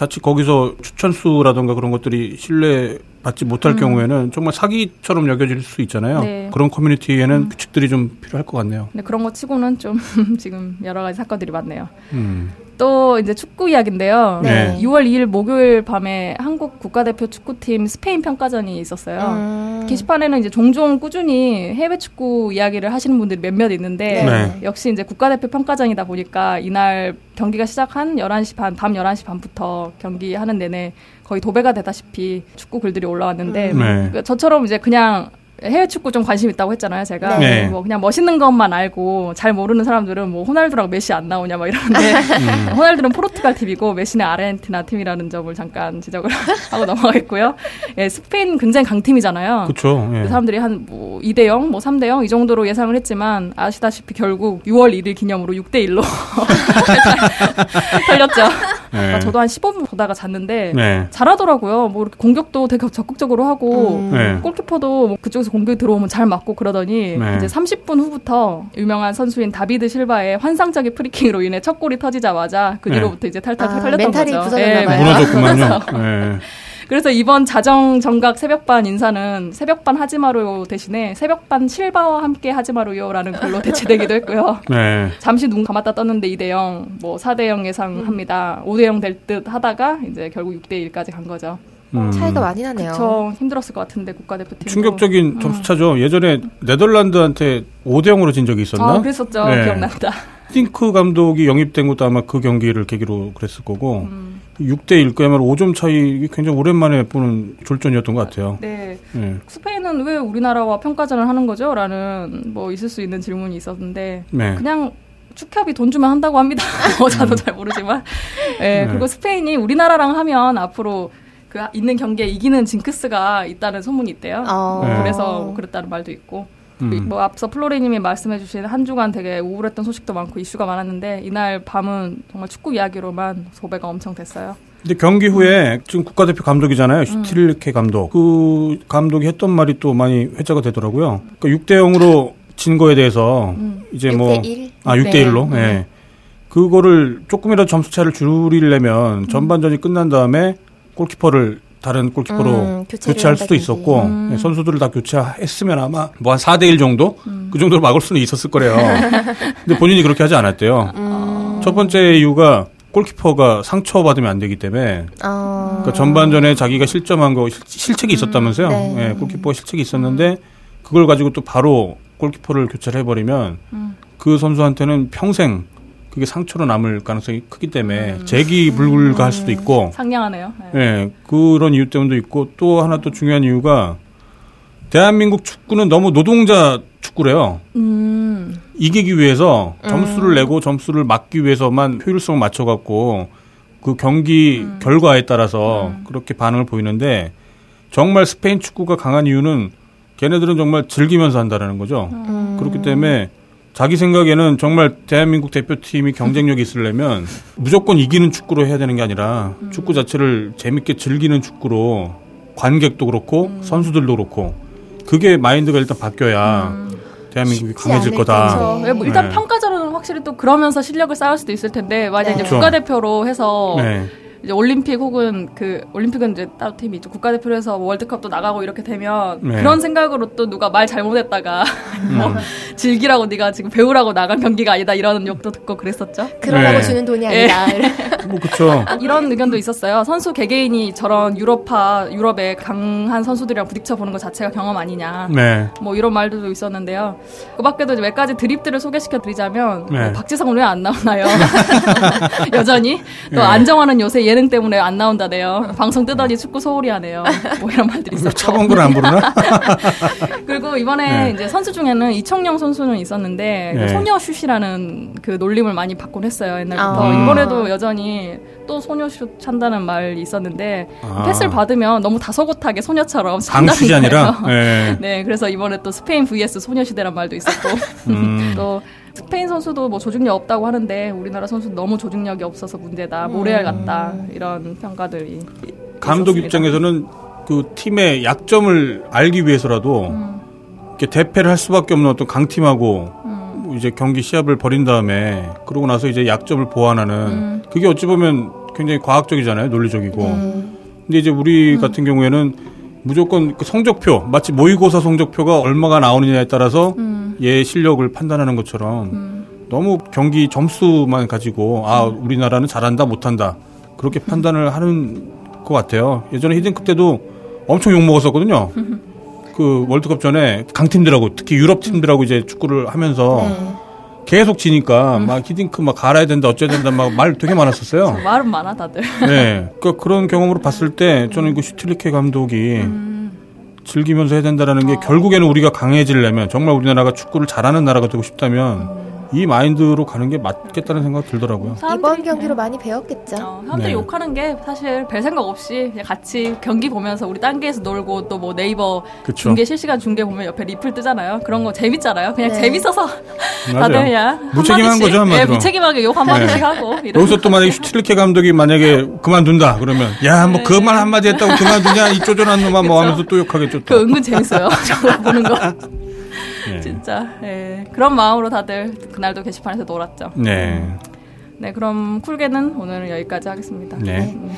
자칫 거기서 추천수라던가 그런 것들이 신뢰 받지 못할 경우에는 정말 사기처럼 여겨질 수 있잖아요. 음. 네. 그런 커뮤니티에는 규칙들이 좀 필요할 것 같네요. 근데 그런 거 치고는 좀 지금 여러 가지 사건들이 많네요. 음. 또 이제 축구 이야기인데요. 네. 6월 2일 목요일 밤에 한국 국가대표 축구팀 스페인 평가전이 있었어요. 음. 게시판에는 이제 종종 꾸준히 해외 축구 이야기를 하시는 분들이 몇몇 있는데 네. 역시 이제 국가대표 평가전이다 보니까 이날 경기가 시작한 11시 반, 밤 11시 반부터 경기하는 내내 거의 도배가 되다시피 축구 글들이 올라왔는데 음. 네. 그러니까 저처럼 이제 그냥 해외 축구 좀 관심 있다고 했잖아요, 제가. 네. 뭐 그냥 멋있는 것만 알고 잘 모르는 사람들은 뭐 호날두랑 메시 안 나오냐 막 이러는데 음. 호날두는 포르투갈 팀이고 메시는 아르헨티나 팀이라는 점을 잠깐 지적을 하고 넘어가겠고요. 예, 스페인 굉장히 강팀이잖아요. 그렇죠. 예. 그 사람들이 한 뭐 2대 0, 뭐 3대 0 이 정도로 예상을 했지만 아시다시피 결국 6월 1일 기념으로 6대 1로 털렸죠. 네. 그러니까 저도 한 15분 보다가 잤는데 네. 잘하더라고요. 뭐 이렇게 공격도 되게 적극적으로 하고 음. 네. 골키퍼도 뭐 그쪽에서 공격이 들어오면 잘 막고 그러더니 네. 이제 30분 후부터 유명한 선수인 다비드 실바의 환상적인 프리킥으로 인해 첫 골이 터지자마자 그 네. 뒤로부터 이제 탈탈 아, 털렸던 멘탈이 거죠. 부서졌나 봐요. 무너졌구만요. 예. 그래서 이번 자정 정각 새벽반 인사는 새벽반 はじまるよ 대신에 새벽반 실바와 함께 하지마루요라는 글로 대체되기도 했고요. 네. 잠시 눈 감았다 떴는데 2대 0, 뭐 4대 0 예상합니다. 5대 0 될 듯 하다가 이제 결국 6대 1까지 간 거죠. 음. 차이가 많이 나네요. 저 힘들었을 것 같은데 국가대표팀 충격적인 점수 차죠. 예전에 네덜란드한테 5대 0으로 진 적이 있었나? 아, 그랬었죠. 네. 기억난다. 띵크 감독이 영입된 것도 아마 그 경기를 계기로 그랬을 거고 음. 6대 1 그 야말로 5점 차이 굉장히 오랜만에 보는 졸전이었던 것 같아요. 네. 예. 스페인은 왜 우리나라와 평가전을 하는 거죠? 라는 뭐 있을 수 있는 질문이 있었는데 네. 그냥 축협이 돈 주면 한다고 합니다. 뭐 저도 잘 모르지만. 네, 네. 그리고 스페인이 우리나라랑 하면 앞으로 그 있는 경기에 이기는 징크스가 있다는 소문이 있대요. 어. 네. 그래서 뭐 그랬다는 말도 있고. 음. 뭐 앞서 플로리님이 말씀해주신 한 주간 되게 우울했던 소식도 많고 이슈가 많았는데 이날 밤은 정말 축구 이야기로만 소배가 엄청 됐어요. 근데 경기 후에 지금 국가대표 감독이잖아요. 슈틸케 감독. 그 감독이 했던 말이 또 많이 회자가 되더라고요. 그러니까 6대 0으로 진 거에 대해서 이제 뭐 6대 1? 아, 6대 1로. 예. 그거를 조금이라도 점수 차를 줄이려면 전반전이 끝난 다음에 골키퍼를 다른 골키퍼로 음, 교체할 수도. 있었고 예, 선수들을 다 교체했으면 아마 뭐 한 4대 1 정도 그 정도로 막을 수는 있었을 거래요. 근데 본인이 그렇게 하지 않았대요. 음. 첫 번째 이유가 골키퍼가 상처받으면 안 되기 때문에 어. 그러니까 전반전에 자기가 실점한 거 실- 실책이 있었다면서요. 네. 예, 골키퍼가 실책이 있었는데 그걸 가지고 또 바로 골키퍼를 교체를 해버리면 그 선수한테는 평생 그게 상처로 남을 가능성이 크기 때문에 재기 불가할 수도 있고 상냥하네요. 네. 예, 그런 이유 때문도 있고 또 하나 또 중요한 이유가 대한민국 축구는 너무 노동자 축구래요. 음, 이기기 위해서 점수를 내고 점수를 막기 위해서만 효율성을 맞춰갖고 그 경기 결과에 따라서 그렇게 반응을 보이는데 정말 스페인 축구가 강한 이유는 걔네들은 정말 즐기면서 한다라는 거죠. 그렇기 때문에 자기 생각에는 정말 대한민국 대표팀이 경쟁력이 있으려면 무조건 이기는 축구로 해야 되는 게 아니라 축구 자체를 재밌게 즐기는 축구로 관객도 그렇고 선수들도 그렇고 그게 마인드가 일단 바뀌어야 대한민국이 쉽지 강해질 거다. 그렇죠. 왜뭐 일단 네. 평가전은 확실히 또 그러면서 실력을 쌓을 수도 있을 텐데 만약 이제 그렇죠. 국가대표로 해서 네. 이제 올림픽 혹은 그 올림픽은 이제 따로 팀이 있죠. 국가대표에서 월드컵도 나가고 이렇게 되면 네. 그런 생각으로 또 누가 말 잘못했다가 뭐 음. 즐기라고 네가 지금 배우라고 나간 경기가 아니다 이런 욕도 듣고 그랬었죠. 그러라고 네. 주는 돈이 예. 아니다. 뭐 그쵸. 이런 의견도 있었어요. 선수 개개인이 저런 유럽파 유럽의 강한 선수들이랑 부딪혀 보는 것 자체가 경험 아니냐. 네. 뭐 이런 말들도 있었는데요. 그 밖에도 이제 몇 가지 드립들을 소개시켜 드리자면 네. 뭐 박지성은 왜안 나오나요? 여전히 또 네. 안정환은 요새 예능 때문에 안 나온다네요. 방송 뜨더니 축구 소홀히 하네요. 뭐 이런 말들이 있었고. 차가운 걸안 부르나? 그리고 이번에 네. 이제 선수 중에는 이청용 선수는 있었는데 네. 그 소녀슛이라는 그 놀림을 많이 받곤 했어요 옛날부터 아. 이번에도 여전히 또 소녀슛 찬다는 말이 있었는데 아. 패스를 받으면 너무 다소곳하게 소녀처럼 강슛이 아니라. 네. 네, 그래서 이번에 또 스페인 vs 소녀시대란 말도 있었고 음. 또 스페인 선수도 뭐 조직력 없다고 하는데 우리나라 선수 너무 조직력이 없어서 문제다 모래알 같다 이런 평가들이 감독 있었습니다. 입장에서는 그 팀의 약점을 알기 위해서라도 음. 이렇게 대패를 할 수밖에 없는 어떤 강팀하고 음. 뭐 이제 경기 시합을 벌인 다음에 그러고 나서 이제 약점을 보완하는 음. 그게 어찌 보면 굉장히 과학적이잖아요 논리적이고 음. 근데 이제 우리 음. 같은 경우에는 무조건 그 성적표 마치 모의고사 성적표가 얼마가 나오느냐에 따라서 음. 얘 실력을 판단하는 것처럼 너무 경기 점수만 가지고 아 음. 우리나라는 잘한다 못한다 그렇게 판단을 하는 것 같아요 예전에 히딩크 때도 엄청 욕 먹었었거든요 그 월드컵 전에 강팀들하고 특히 유럽 팀들하고 이제 축구를 하면서 네. 계속 지니까 막 히딩크 막 갈아야 된다 어쩌야 된다 막 말 되게 많았었어요. 말은 많아 다들. 네. 그러니까 그런 경험으로 봤을 때 저는 그 슈틸리케 감독이 즐기면서 해야 된다라는 게 결국에는 우리가 강해지려면 정말 우리나라가 축구를 잘하는 나라가 되고 싶다면 이 마인드로 가는 게 맞겠다는 생각 들더라고요. 이번 경기로 많이 배웠겠죠. 어, 사람들이 네. 욕하는 게 사실 별 생각 없이 그냥 같이 경기 보면서 우리 딴게에서 놀고 또 뭐 네이버 그쵸. 중계 실시간 중계 보면 옆에 리플 뜨잖아요. 그런 거 재밌잖아요. 그냥 네. 재밌어서. 다들 그냥 무책임한 거죠, 한마디로. 예, 무책임하게 욕 한마디씩 네. 하고 이런. 여기서 또 만약에 슈틸리케 감독이 만약에 그만둔다 그러면 야 뭐 그 말 한마디 했다고 그만두냐 이 쪼잔한 놈아 뭐 하면서 또 욕하겠죠 그 또. 은근 재밌어요. 저거 보는 거. 네. 진짜. 예. 그런 마음으로 다들 그날도 게시판에서 놀았죠. 네. 네, 그럼 쿨게는 오늘은 여기까지 하겠습니다. 네. 음.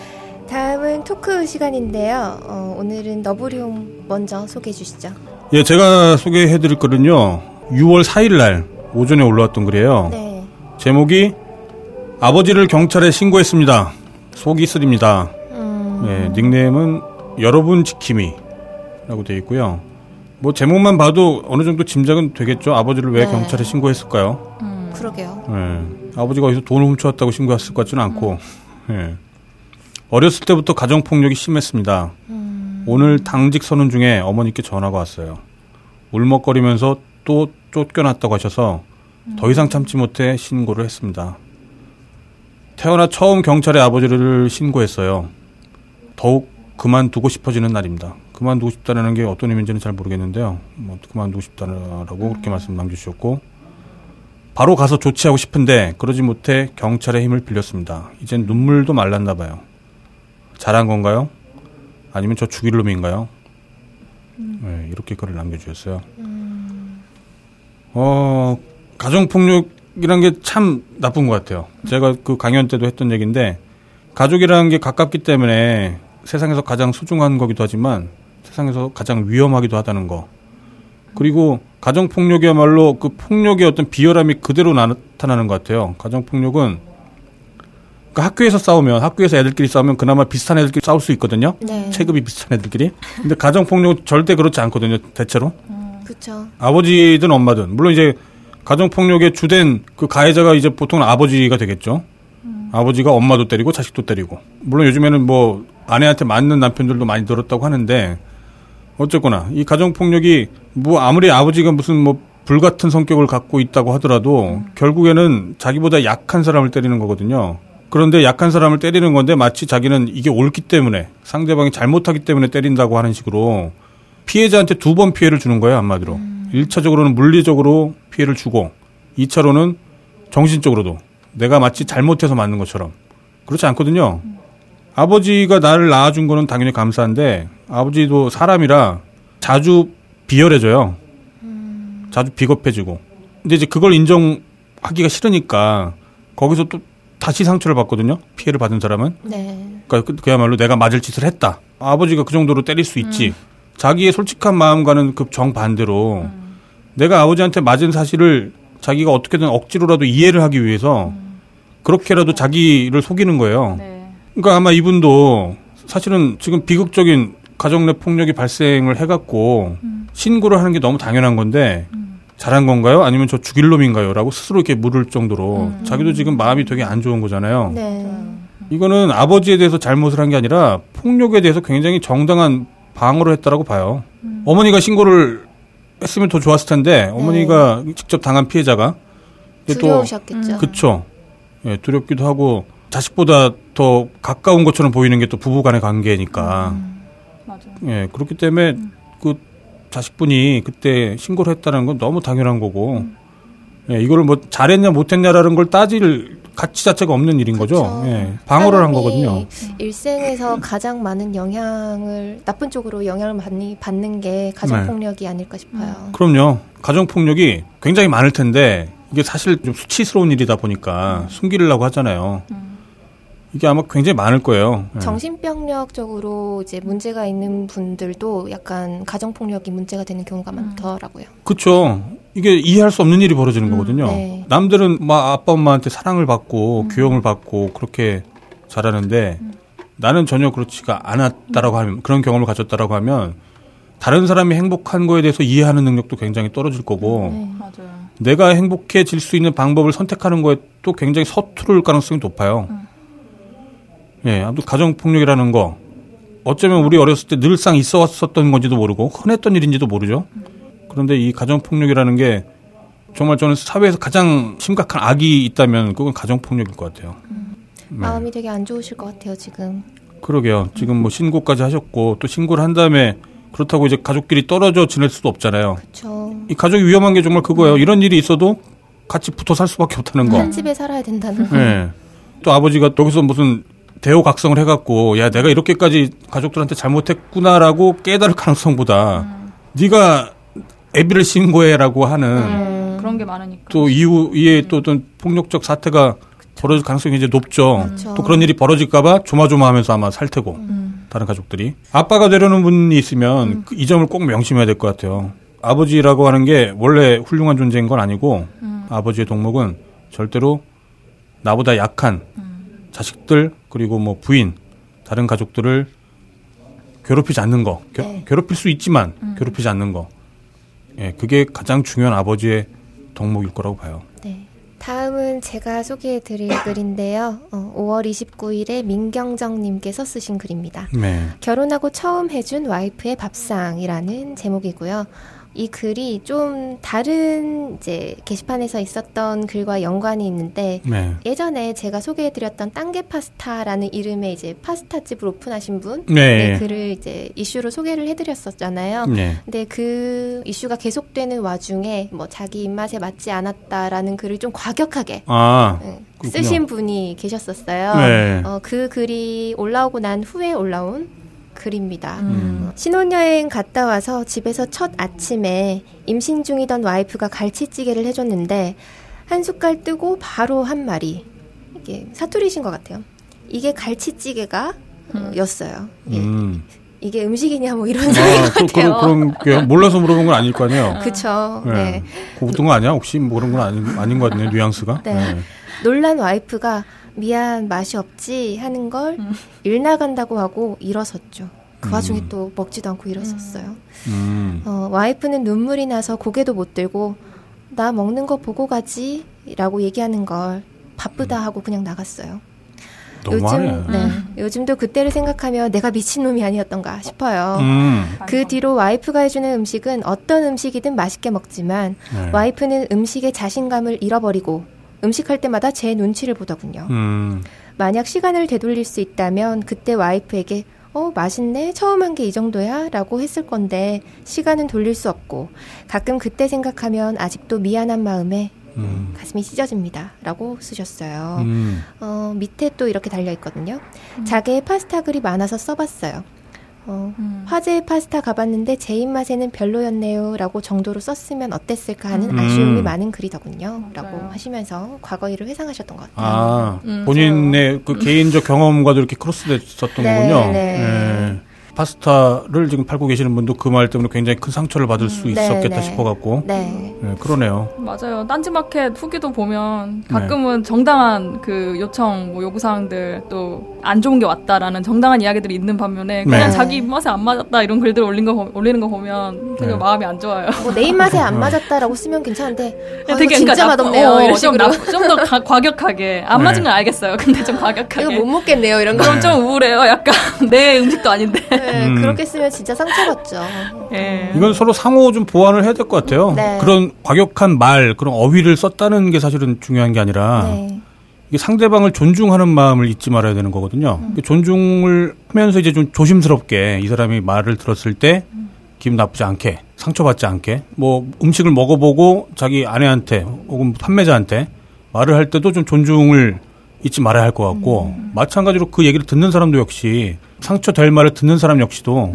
다음은 토크 시간인데요. 어, 오늘은 너브리용 먼저 소개해 주시죠. 예, 제가 소개해 드릴 거는요. 6월 4일 날 오전에 올라왔던 글이에요. 네. 제목이 아버지를 경찰에 신고했습니다. 속이 쓰립니다. 음, 네, 닉네임은 여러분 지킴이라고 되어 있고요. 뭐 제목만 봐도 어느 정도 짐작은 되겠죠. 아버지를 왜 네. 경찰에 신고했을까요? 그러게요. 네. 아버지가 어디서 돈을 훔쳐왔다고 신고했을 것 같지는 않고. 네. 어렸을 때부터 가정 폭력이 심했습니다. 오늘 당직 선언 중에 어머니께 전화가 왔어요. 울먹거리면서 또 쫓겨났다고 하셔서 더 이상 참지 못해 신고를 했습니다. 태어나 처음 경찰에 아버지를 신고했어요. 더욱 그만두고 싶어지는 날입니다. 그만두고 싶다는 게 어떤 의미인지는 잘 모르겠는데요. 뭐 그만두고 싶다라고 그렇게 말씀 남겨주셨고 바로 가서 조치하고 싶은데 그러지 못해 경찰의 힘을 빌렸습니다. 이젠 눈물도 말랐나 봐요. 잘한 건가요? 아니면 저 죽일 놈인가요? 네, 이렇게 글을 남겨주셨어요. 어, 가정폭력이란 게 참 나쁜 것 같아요. 제가 그 강연 때도 했던 얘기인데, 가족이라는 게 가깝기 때문에 세상에서 가장 소중한 거기도 하지만 세상에서 가장 위험하기도 하다는 거. 그리고 가정 폭력이야말로 그 폭력의 어떤 비열함이 그대로 나타나는 것 같아요. 가정 폭력은 그 학교에서 싸우면, 학교에서 애들끼리 싸우면 그나마 비슷한 애들끼리 싸울 수 있거든요. 네. 체급이 비슷한 애들끼리. 근데 가정 폭력은 절대 그렇지 않거든요, 대체로. 그렇죠. 아버지든 엄마든 물론 이제 가정 폭력의 주된 그 가해자가 이제 보통은 아버지가 되겠죠. 아버지가 엄마도 때리고 자식도 때리고 물론 요즘에는 뭐 아내한테 맞는 남편들도 많이 늘었다고 하는데 어쨌거나 이 가정 폭력이 뭐 아무리 아버지가 무슨 뭐 불같은 성격을 갖고 있다고 하더라도 결국에는 자기보다 약한 사람을 때리는 거거든요. 그런데 약한 사람을 때리는 건데 마치 자기는 이게 옳기 때문에 상대방이 잘못하기 때문에 때린다고 하는 식으로 피해자한테 두 번 피해를 주는 거예요, 한마디로. 일 1차적으로는 물리적으로 피해를 주고, 2차로는 정신적으로도 내가 마치 잘못해서 맞는 것처럼. 그렇지 않거든요. 아버지가 나를 낳아준 거는 당연히 감사한데, 아버지도 사람이라 자주 비열해져요. 자주 비겁해지고. 근데 이제 그걸 인정하기가 싫으니까, 거기서 또 다시 상처를 받거든요. 피해를 받은 사람은. 네. 그러니까 그- 그야말로 내가 맞을 짓을 했다. 아버지가 그 정도로 때릴 수 있지. 자기의 솔직한 마음과는 그 정반대로 내가 아버지한테 맞은 사실을 자기가 어떻게든 억지로라도 이해를 하기 위해서 그렇게라도 자기를 속이는 거예요. 네. 그러니까 아마 이분도 사실은 지금 비극적인 가정 내 폭력이 발생을 해갖고 신고를 하는 게 너무 당연한 건데 잘한 건가요? 아니면 저 죽일 놈인가요? 라고 스스로 이렇게 물을 정도로 자기도 지금 마음이 되게 안 좋은 거잖아요. 네. 이거는 아버지에 대해서 잘못을 한 게 아니라 폭력에 대해서 굉장히 정당한 방어를 했다라고 봐요. 어머니가 신고를 했으면 더 좋았을 텐데 어머니가 직접 당한 피해자가 두려우셨겠죠. 그쵸. 예, 두렵기도 하고 자식보다 더 가까운 것처럼 보이는 게 또 부부간의 관계니까. 예, 그렇기 때문에 그 자식분이 그때 신고를 했다는 건 너무 당연한 거고. 예, 이거를 뭐 잘했냐 못했냐라는 걸 따질 가치 자체가 없는 일인 거죠. 그쵸. 예, 방어를 한 거거든요. 일생에서 가장 많은 영향을 나쁜 쪽으로 영향을 많이 받는 게 가정 네. 폭력이 아닐까 싶어요. 그럼요. 가정 폭력이 굉장히 많을 텐데 이게 사실 좀 수치스러운 일이다 보니까 숨기려고 하잖아요. 이게 아마 굉장히 많을 거예요. 예. 정신병력적으로 이제 문제가 있는 분들도 약간 가정 폭력이 문제가 되는 경우가 많더라고요. 그렇죠. 이게 이해할 수 없는 일이 벌어지는 거거든요. 네. 남들은 막 아빠 엄마한테 사랑을 받고 교영을 받고 그렇게 자라는데 나는 전혀 그렇지가 않았다라고 하면 그런 경험을 가졌다라고 하면 다른 사람이 행복한 거에 대해서 이해하는 능력도 굉장히 떨어질 거고 네. 맞아요. 내가 행복해질 수 있는 방법을 선택하는 거에 또 굉장히 서투를 가능성이 높아요. 예, 아무튼 가정 폭력이라는 거 어쩌면 우리 어렸을 때 늘상 있어 왔었던 건지도 모르고 흔했던 일인지도 모르죠. 그런데 이 가정 폭력이라는 게 정말 저는 사회에서 가장 심각한 악이 있다면 그건 가정 폭력일 것 같아요. 네. 마음이 되게 안 좋으실 것 같아요, 지금. 그러게요. 지금 뭐 신고까지 하셨고 또 신고를 한 다음에 그렇다고 이제 가족끼리 떨어져 지낼 수도 없잖아요. 저이 가족이 위험한 게 정말 그거예요. 이런 일이 있어도 같이 붙어 살 수밖에 없다는 거. 한 집에 살아야 된다는 거. 예. 또 아버지가 여기서 무슨 대호각성을 해갖고 야 내가 이렇게까지 가족들한테 잘못했구나라고 깨달을 가능성보다 네가 애비를 신고해라고 하는 음. 그런 게 많으니까. 또 이후에 또 어떤 폭력적 사태가 벌어질 가능성이 이제 높죠. 그쵸. 또 그런 일이 벌어질까봐 조마조마하면서 아마 살 테고 다른 가족들이 아빠가 되려는 분이 있으면 그 이 점을 꼭 명심해야 될 것 같아요. 아버지라고 하는 게 원래 훌륭한 존재인 건 아니고 아버지의 동목은 절대로 나보다 약한 자식들 그리고 뭐 부인 다른 가족들을 괴롭히지 않는 거 겨- 네. 괴롭힐 수 있지만 괴롭히지 않는 거 예, 그게 가장 중요한 아버지의 덕목일 거라고 봐요. 네. 다음은 제가 소개해드릴 글인데요. 어, 5월 29일에 민경정님께서 쓰신 글입니다. 네. 결혼하고 처음 해준 와이프의 밥상이라는 제목이고요. 이 글이 좀 다른 이제 게시판에서 있었던 글과 연관이 있는데 네. 예전에 제가 소개해드렸던 땅게 파스타라는 이름의 이제 파스타 집을 오픈하신 분 네. 네, 글을 이제 이슈로 소개를 해드렸었잖아요. 네. 근데 그 이슈가 계속되는 와중에 뭐 자기 입맛에 맞지 않았다라는 글을 좀 과격하게 아, 네. 쓰신 분이 계셨었어요. 네. 어, 그 글이 올라오고 난 후에 올라온 글입니다. 음. 어, 신혼여행 갔다 와서 집에서 첫 아침에 임신 중이던 와이프가 갈치찌개를 해줬는데 한 숟갈 뜨고 바로 한 마리 이게 사투리신 것 같아요. 이게 갈치찌개가 어, 였어요. 예. 음. 이게 음식이냐 뭐 이런 소리 아, 또 같아요. 그런, 그런 게 몰라서 물어본 건 아닐 거 아니에요. 그쵸. 네. 네. 그 어떤 거 아니야? 혹시 뭐 그런 건 아닌, 아닌 것 같네요, 뉘앙스가. 네. 놀란 와이프가 미안 맛이 없지 하는 걸일 나간다고 하고 일어섰죠. 그 와중에 음. 또 먹지도 않고 일어섰어요. 음. 어, 와이프는 눈물이 나서 고개도 못 들고 나 먹는 거 보고 가지라고 얘기하는 걸 바쁘다 하고 그냥 나갔어요. 너무하네. 요즘 네, 요즘도 그때를 생각하며 내가 미친 놈이 아니었던가 싶어요. 음. 그 뒤로 와이프가 해주는 음식은 어떤 음식이든 맛있게 먹지만 네. 와이프는 음식에 자신감을 잃어버리고 음식할 때마다 제 눈치를 보더군요. 음. 만약 시간을 되돌릴 수 있다면 그때 와이프에게 어, 맛있네? 처음 한 게 이 정도야? 라고 했을 건데 시간은 돌릴 수 없고 가끔 그때 생각하면 아직도 미안한 마음에 음. 가슴이 찢어집니다. 라고 쓰셨어요. 음. 어, 밑에 또 이렇게 달려 있거든요. 자기의 파스타 글이 많아서 써봤어요. 어, 음. 화제의 파스타 가봤는데 제 입맛에는 별로였네요. 라고 정도로 썼으면 어땠을까 하는 음. 아쉬움이 많은 글이더군요. 라고 맞아요. 하시면서 과거 일을 회상하셨던 것 같아요. 아, 음, 본인의 그 개인적 경험과도 이렇게 크로스됐었던 네, 거군요. 네. 예. 파스타를 지금 팔고 계시는 분도 그 말 때문에 굉장히 큰 상처를 받을 수 네, 있었겠다 네. 싶어갖고. 네. 예, 그러네요. 맞아요. 딴지마켓 후기도 보면 가끔은 정당한 그 요청, 뭐 요구사항들 또 안 좋은 게 왔다라는 정당한 이야기들이 있는 반면에 그냥 네. 자기 입맛에 안 맞았다 이런 글들 올린 거, 보- 올리는 거 보면 되게 네. 마음이 안 좋아요. 뭐 내 입맛에 안 맞았다라고 쓰면 괜찮은데 아, 되게 진짜 그러니까 맛없네요. 어, 좀. 좀더 과격하게 안 네. 맞은 건 알겠어요. 근데 좀 과격하게. 이거 못 먹겠네요. 이런 거. 그럼 좀 우울해요. 약간 내 음식도 아닌데. 네, 음. 그렇게 쓰면 진짜 상처받죠. 예. 이건 서로 상호 좀 보완을 해야 될 것 같아요. 네. 그런 과격한 말, 그런 어휘를 썼다는 게 사실은 중요한 게 아니라 네. 이게 상대방을 존중하는 마음을 잊지 말아야 되는 거거든요. 음. 그 존중을 하면서 이제 좀 조심스럽게 이 사람이 말을 들었을 때 기분 나쁘지 않게 상처받지 않게 뭐 음식을 먹어보고 자기 아내한테 혹은 판매자한테 말을 할 때도 좀 존중을 잊지 말아야 할 것 같고 음. 마찬가지로 그 얘기를 듣는 사람도 역시 상처 될 말을 듣는 사람 역시도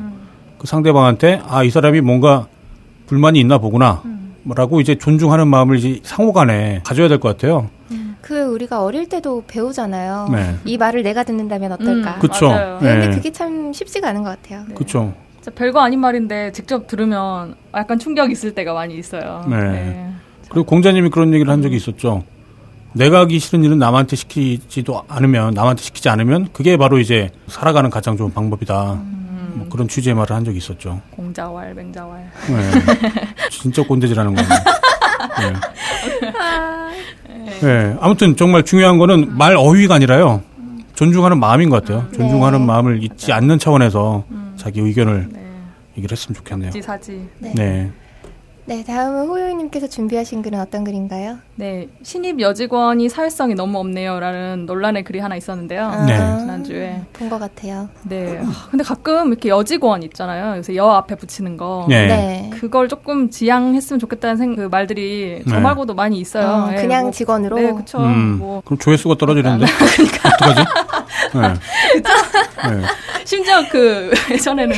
그 상대방한테 아 이 사람이 뭔가 불만이 있나 보구나 라고 이제 존중하는 마음을 이제 상호간에 가져야 될 것 같아요. 그 우리가 어릴 때도 배우잖아요. 네. 이 말을 내가 듣는다면 어떨까? 음, 그쵸. 맞아요. 근데 네. 그게 참 쉽지가 않은 것 같아요. 그렇죠. 진짜 별거 아닌 말인데 직접 들으면 약간 충격 있을 때가 많이 있어요. 네. 그리고 공자님이 그런 얘기를 한 적이 있었죠. 내가 하기 싫은 일은 남한테 시키지도 않으면 남한테 시키지 않으면 그게 바로 이제 살아가는 가장 좋은 방법이다. 뭐 그런 취지의 말을 한 적이 있었죠. 공자왈, 맹자왈. 네. 진짜 꼰대질하는 거네. 네. 네. 아무튼 정말 중요한 거는 말 어휘가 아니라요. 존중하는 마음인 것 같아요. 존중하는 네. 마음을 잊지 않는 차원에서 자기 의견을 네. 얘기를 했으면 좋겠네요. 지사지. 네. 네. 네, 다음은 호요님께서 준비하신 글은 어떤 글인가요? 네. 신입 여직원이 사회성이 너무 없네요라는 논란의 글이 하나 있었는데요. 네. 지난주에. 본 것 같아요. 네. 하, 근데 가끔 이렇게 여직원 있잖아요. 요새 여 앞에 붙이는 거. 네. 네. 그걸 조금 지양했으면 좋겠다는 생, 그 말들이 저 네. 말고도 많이 있어요. 어, 예, 그냥 뭐, 직원으로. 네, 그쵸. 음, 뭐 그럼 조회수가 떨어지는데 어떡하지? 네. 네. 심지어 그 예전에는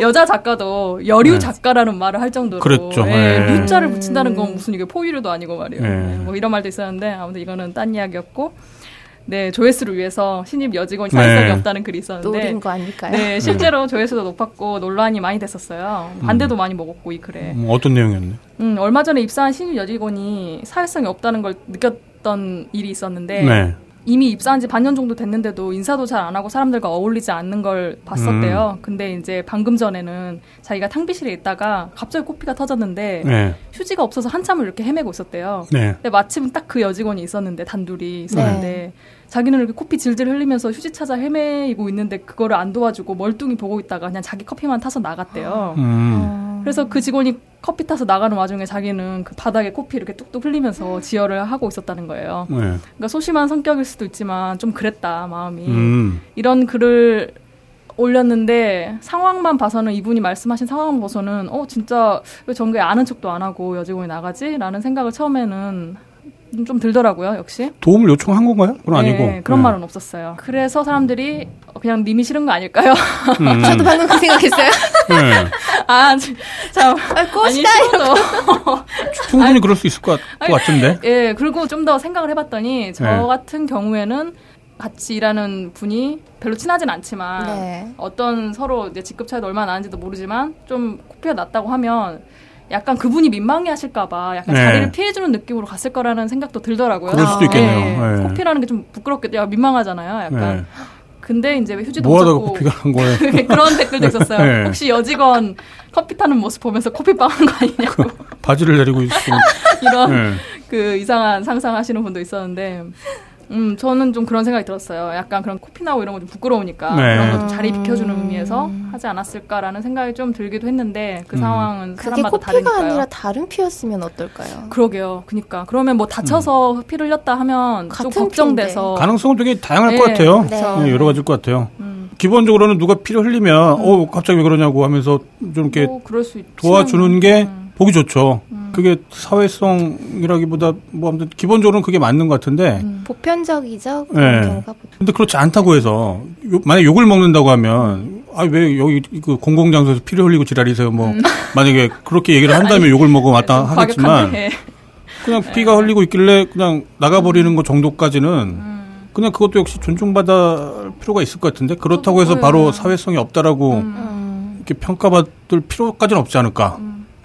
여자 작가도 여류 네. 작가라는 말을 할 정도로 그랬죠. 예, 네. 류자를 붙인다는 건 무슨 이게 포유류도 아니고 말이에요. 네. 네, 뭐 이런 말도 있었는데 아무튼 이거는 딴 이야기였고 네 조회수를 위해서 신입 여직원이 네. 사회성이 없다는 글이 있었는데 노린 거 아닐까요? 네 실제로 조회수도 높았고 논란이 많이 됐었어요. 반대도 많이 먹었고 이 글에 음, 어떤 내용이었나요? 음, 얼마 전에 입사한 신입 여직원이 사회성이 없다는 걸 느꼈던 일이 있었는데 네. 이미 입사한 지 반년 정도 됐는데도 인사도 잘 안 하고 사람들과 어울리지 않는 걸 봤었대요. 음. 근데 이제 방금 전에는 자기가 탕비실에 있다가 갑자기 코피가 터졌는데 네. 휴지가 없어서 한참을 이렇게 헤매고 있었대요. 네. 근데 마침 딱 그 여직원이 있었는데 단둘이 있었는데 네. 자기는 이렇게 코피 질질 흘리면서 휴지 찾아 헤매고 있는데 그거를 안 도와주고 멀뚱히 보고 있다가 그냥 자기 커피만 타서 나갔대요. 음. 그래서 그 직원이 커피 타서 나가는 와중에 자기는 그 바닥에 코피 이렇게 뚝뚝 흘리면서 지혈을 하고 있었다는 거예요. 네. 그러니까 소심한 성격일 수도 있지만 좀 그랬다 마음이 음. 이런 글을 올렸는데 상황만 봐서는 이분이 말씀하신 상황만 봐서는 어 진짜 왜 정규에 아는 척도 안 하고 여직원이 나가지라는 생각을 처음에는 좀 들더라고요 역시 도움을 요청한 건가요? 그건 아니고. 네, 그런 네. 말은 없었어요 그래서 사람들이 그냥 님이 싫은 거 아닐까요 음. 저도 방금 그 생각했어요. 네. 아 참 아, 아니 꽃이다. 싫어도 충분히 그럴 수 있을 것, 같- 아니, 것 같은데. 예, 그리고 좀 더 생각을 해봤더니 저 네. 같은 경우에는 같이 일하는 분이 별로 친하진 않지만 네. 어떤 서로 이제 직급 차이도 얼마나 나는지도 모르지만 좀 코피가 났다고 하면 약간 그분이 민망해하실까봐 약간 네. 자리를 피해주는 느낌으로 갔을 거라는 생각도 들더라고요. 그럴 수도 있겠네요. 예, 네. 코피라는 게 좀 부끄럽게 야, 민망하잖아요. 약간 네. 근데 이제 왜 휴지도 뭐 하다가 코피가 난 거예요? 그런 댓글도 있었어요. 네. 혹시 여직원 커피 타는 모습 보면서 코피 빵 한 거 아니냐고 바지를 내리고 있으면. 이런 네. 그 이상한 상상하시는 분도 있었는데, 음 저는 좀 그런 생각이 들었어요. 약간 그런 코피 나고 이런 거 좀 부끄러우니까 네. 그런 거 좀 자리 비켜주는 의미에서 하지 않았을까라는 생각이 좀 들기도 했는데 그 음. 상황은 그게 사람마다 코피가 다르니까요. 아니라 다른 피였으면 어떨까요? 그러게요. 그니까 그러면 뭐 다쳐서 피를 흘렸다 하면 좀 같은 걱정돼서 가능성은 되게 다양할 네, 것 같아요. 네. 네, 여러 가지일 것 같아요. 음, 기본적으로는 누가 피를 흘리면, 어, 갑자기 왜 그러냐고 하면서 좀 이렇게 뭐 그럴 수 있지. 도와주는 게 음. 보기 좋죠. 그게 사회성이라기보다 뭐 아무튼 기본적으로는 그게 맞는 것 같은데 음. 보편적이죠. 그런 네. 경우가 보통. 근데 그렇지 않다고 해서 요- 만약 욕을 먹는다고 하면 아아왜 여기 그 공공 장소에서 피를 흘리고 지랄이세요? 뭐 만약에 그렇게 얘기를 한다면 욕을 먹어 좀 하겠지만. 그냥 피가 흘리고 있길래 그냥 나가 버리는 거 정도까지는 그냥 그것도 역시 존중받을 필요가 있을 것 같은데 그렇다고 해서 바로 사회성이 없다라고 음. 이렇게 평가받을 필요까지는 없지 않을까.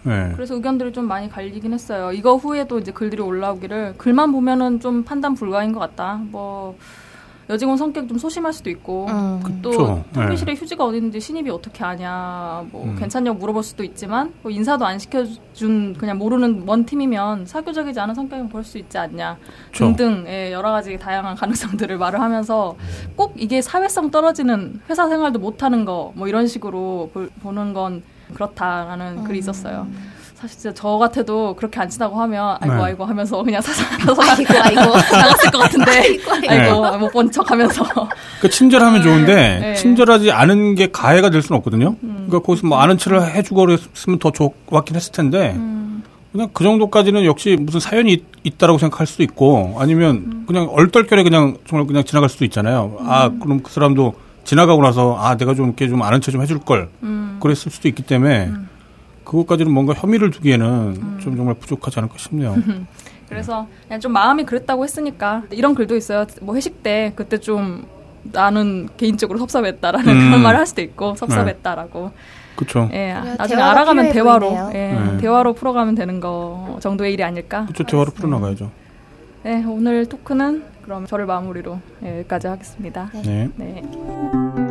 네. 그래서 의견들이 좀 많이 갈리긴 했어요. 이거 후에도 이제 글들이 올라오기를 글만 보면은 좀 판단 불가인 것 같다. 뭐 여직원 성격 좀 소심할 수도 있고 음. 또 그쵸. 통비실에 휴지가 어디 있는지 신입이 어떻게 아냐 뭐 음. 괜찮냐고 물어볼 수도 있지만 뭐 인사도 안 시켜준 그냥 모르는 먼 팀이면 사교적이지 않은 성격이 볼수 있지 않냐 그쵸. 등등의 여러 가지 다양한 가능성들을 말을 하면서 꼭 이게 사회성 떨어지는 회사 생활도 못하는 거 뭐 이런 식으로 볼- 보는 건 그렇다라는 글이 있었어요. 사실 진짜 저 같아도 그렇게 안 친다고 하면 아이고 네. 아이고 하면서 그냥 사서 아이고 아이고. 나갔을 것 같은데 아이고, 아이고 못본 척하면서 그 친절하면 좋은데 네. 친절하지 않은 게 가해가 될 수는 없거든요. 그러니까 거기서 뭐 아는 척을 해주고 그랬으면 더 좋았긴 했을 텐데 그냥 그 정도까지는 역시 무슨 사연이 있, 있다라고 생각할 수도 있고 아니면 그냥 얼떨결에 그냥 정말 그냥 지나갈 수도 있잖아요. 아 그럼 그 사람도 지나가고 나서 아 내가 좀 이렇게 좀 아는 척좀 해줄 걸 그랬을 수도 있기 때문에 그것까지는 뭔가 혐의를 두기에는 좀 정말 부족하지 않을까 싶네요. 그래서 그냥 좀 마음이 그랬다고 했으니까 이런 글도 있어요. 뭐 회식 때 그때 좀 나는 개인적으로 섭섭했다라는 음. 그런 말을 할 수도 있고 섭섭했다라고. 그렇죠. 예. 나중에 알아가면 대화로 보이네요. 예, 네. 대화로 풀어가면 되는 거 정도의 일이 아닐까. 그렇죠. 대화로 풀어나가야죠. 네, 오늘 토크는 그럼 저를 마무리로 예, 여기까지 하겠습니다. 네. 네.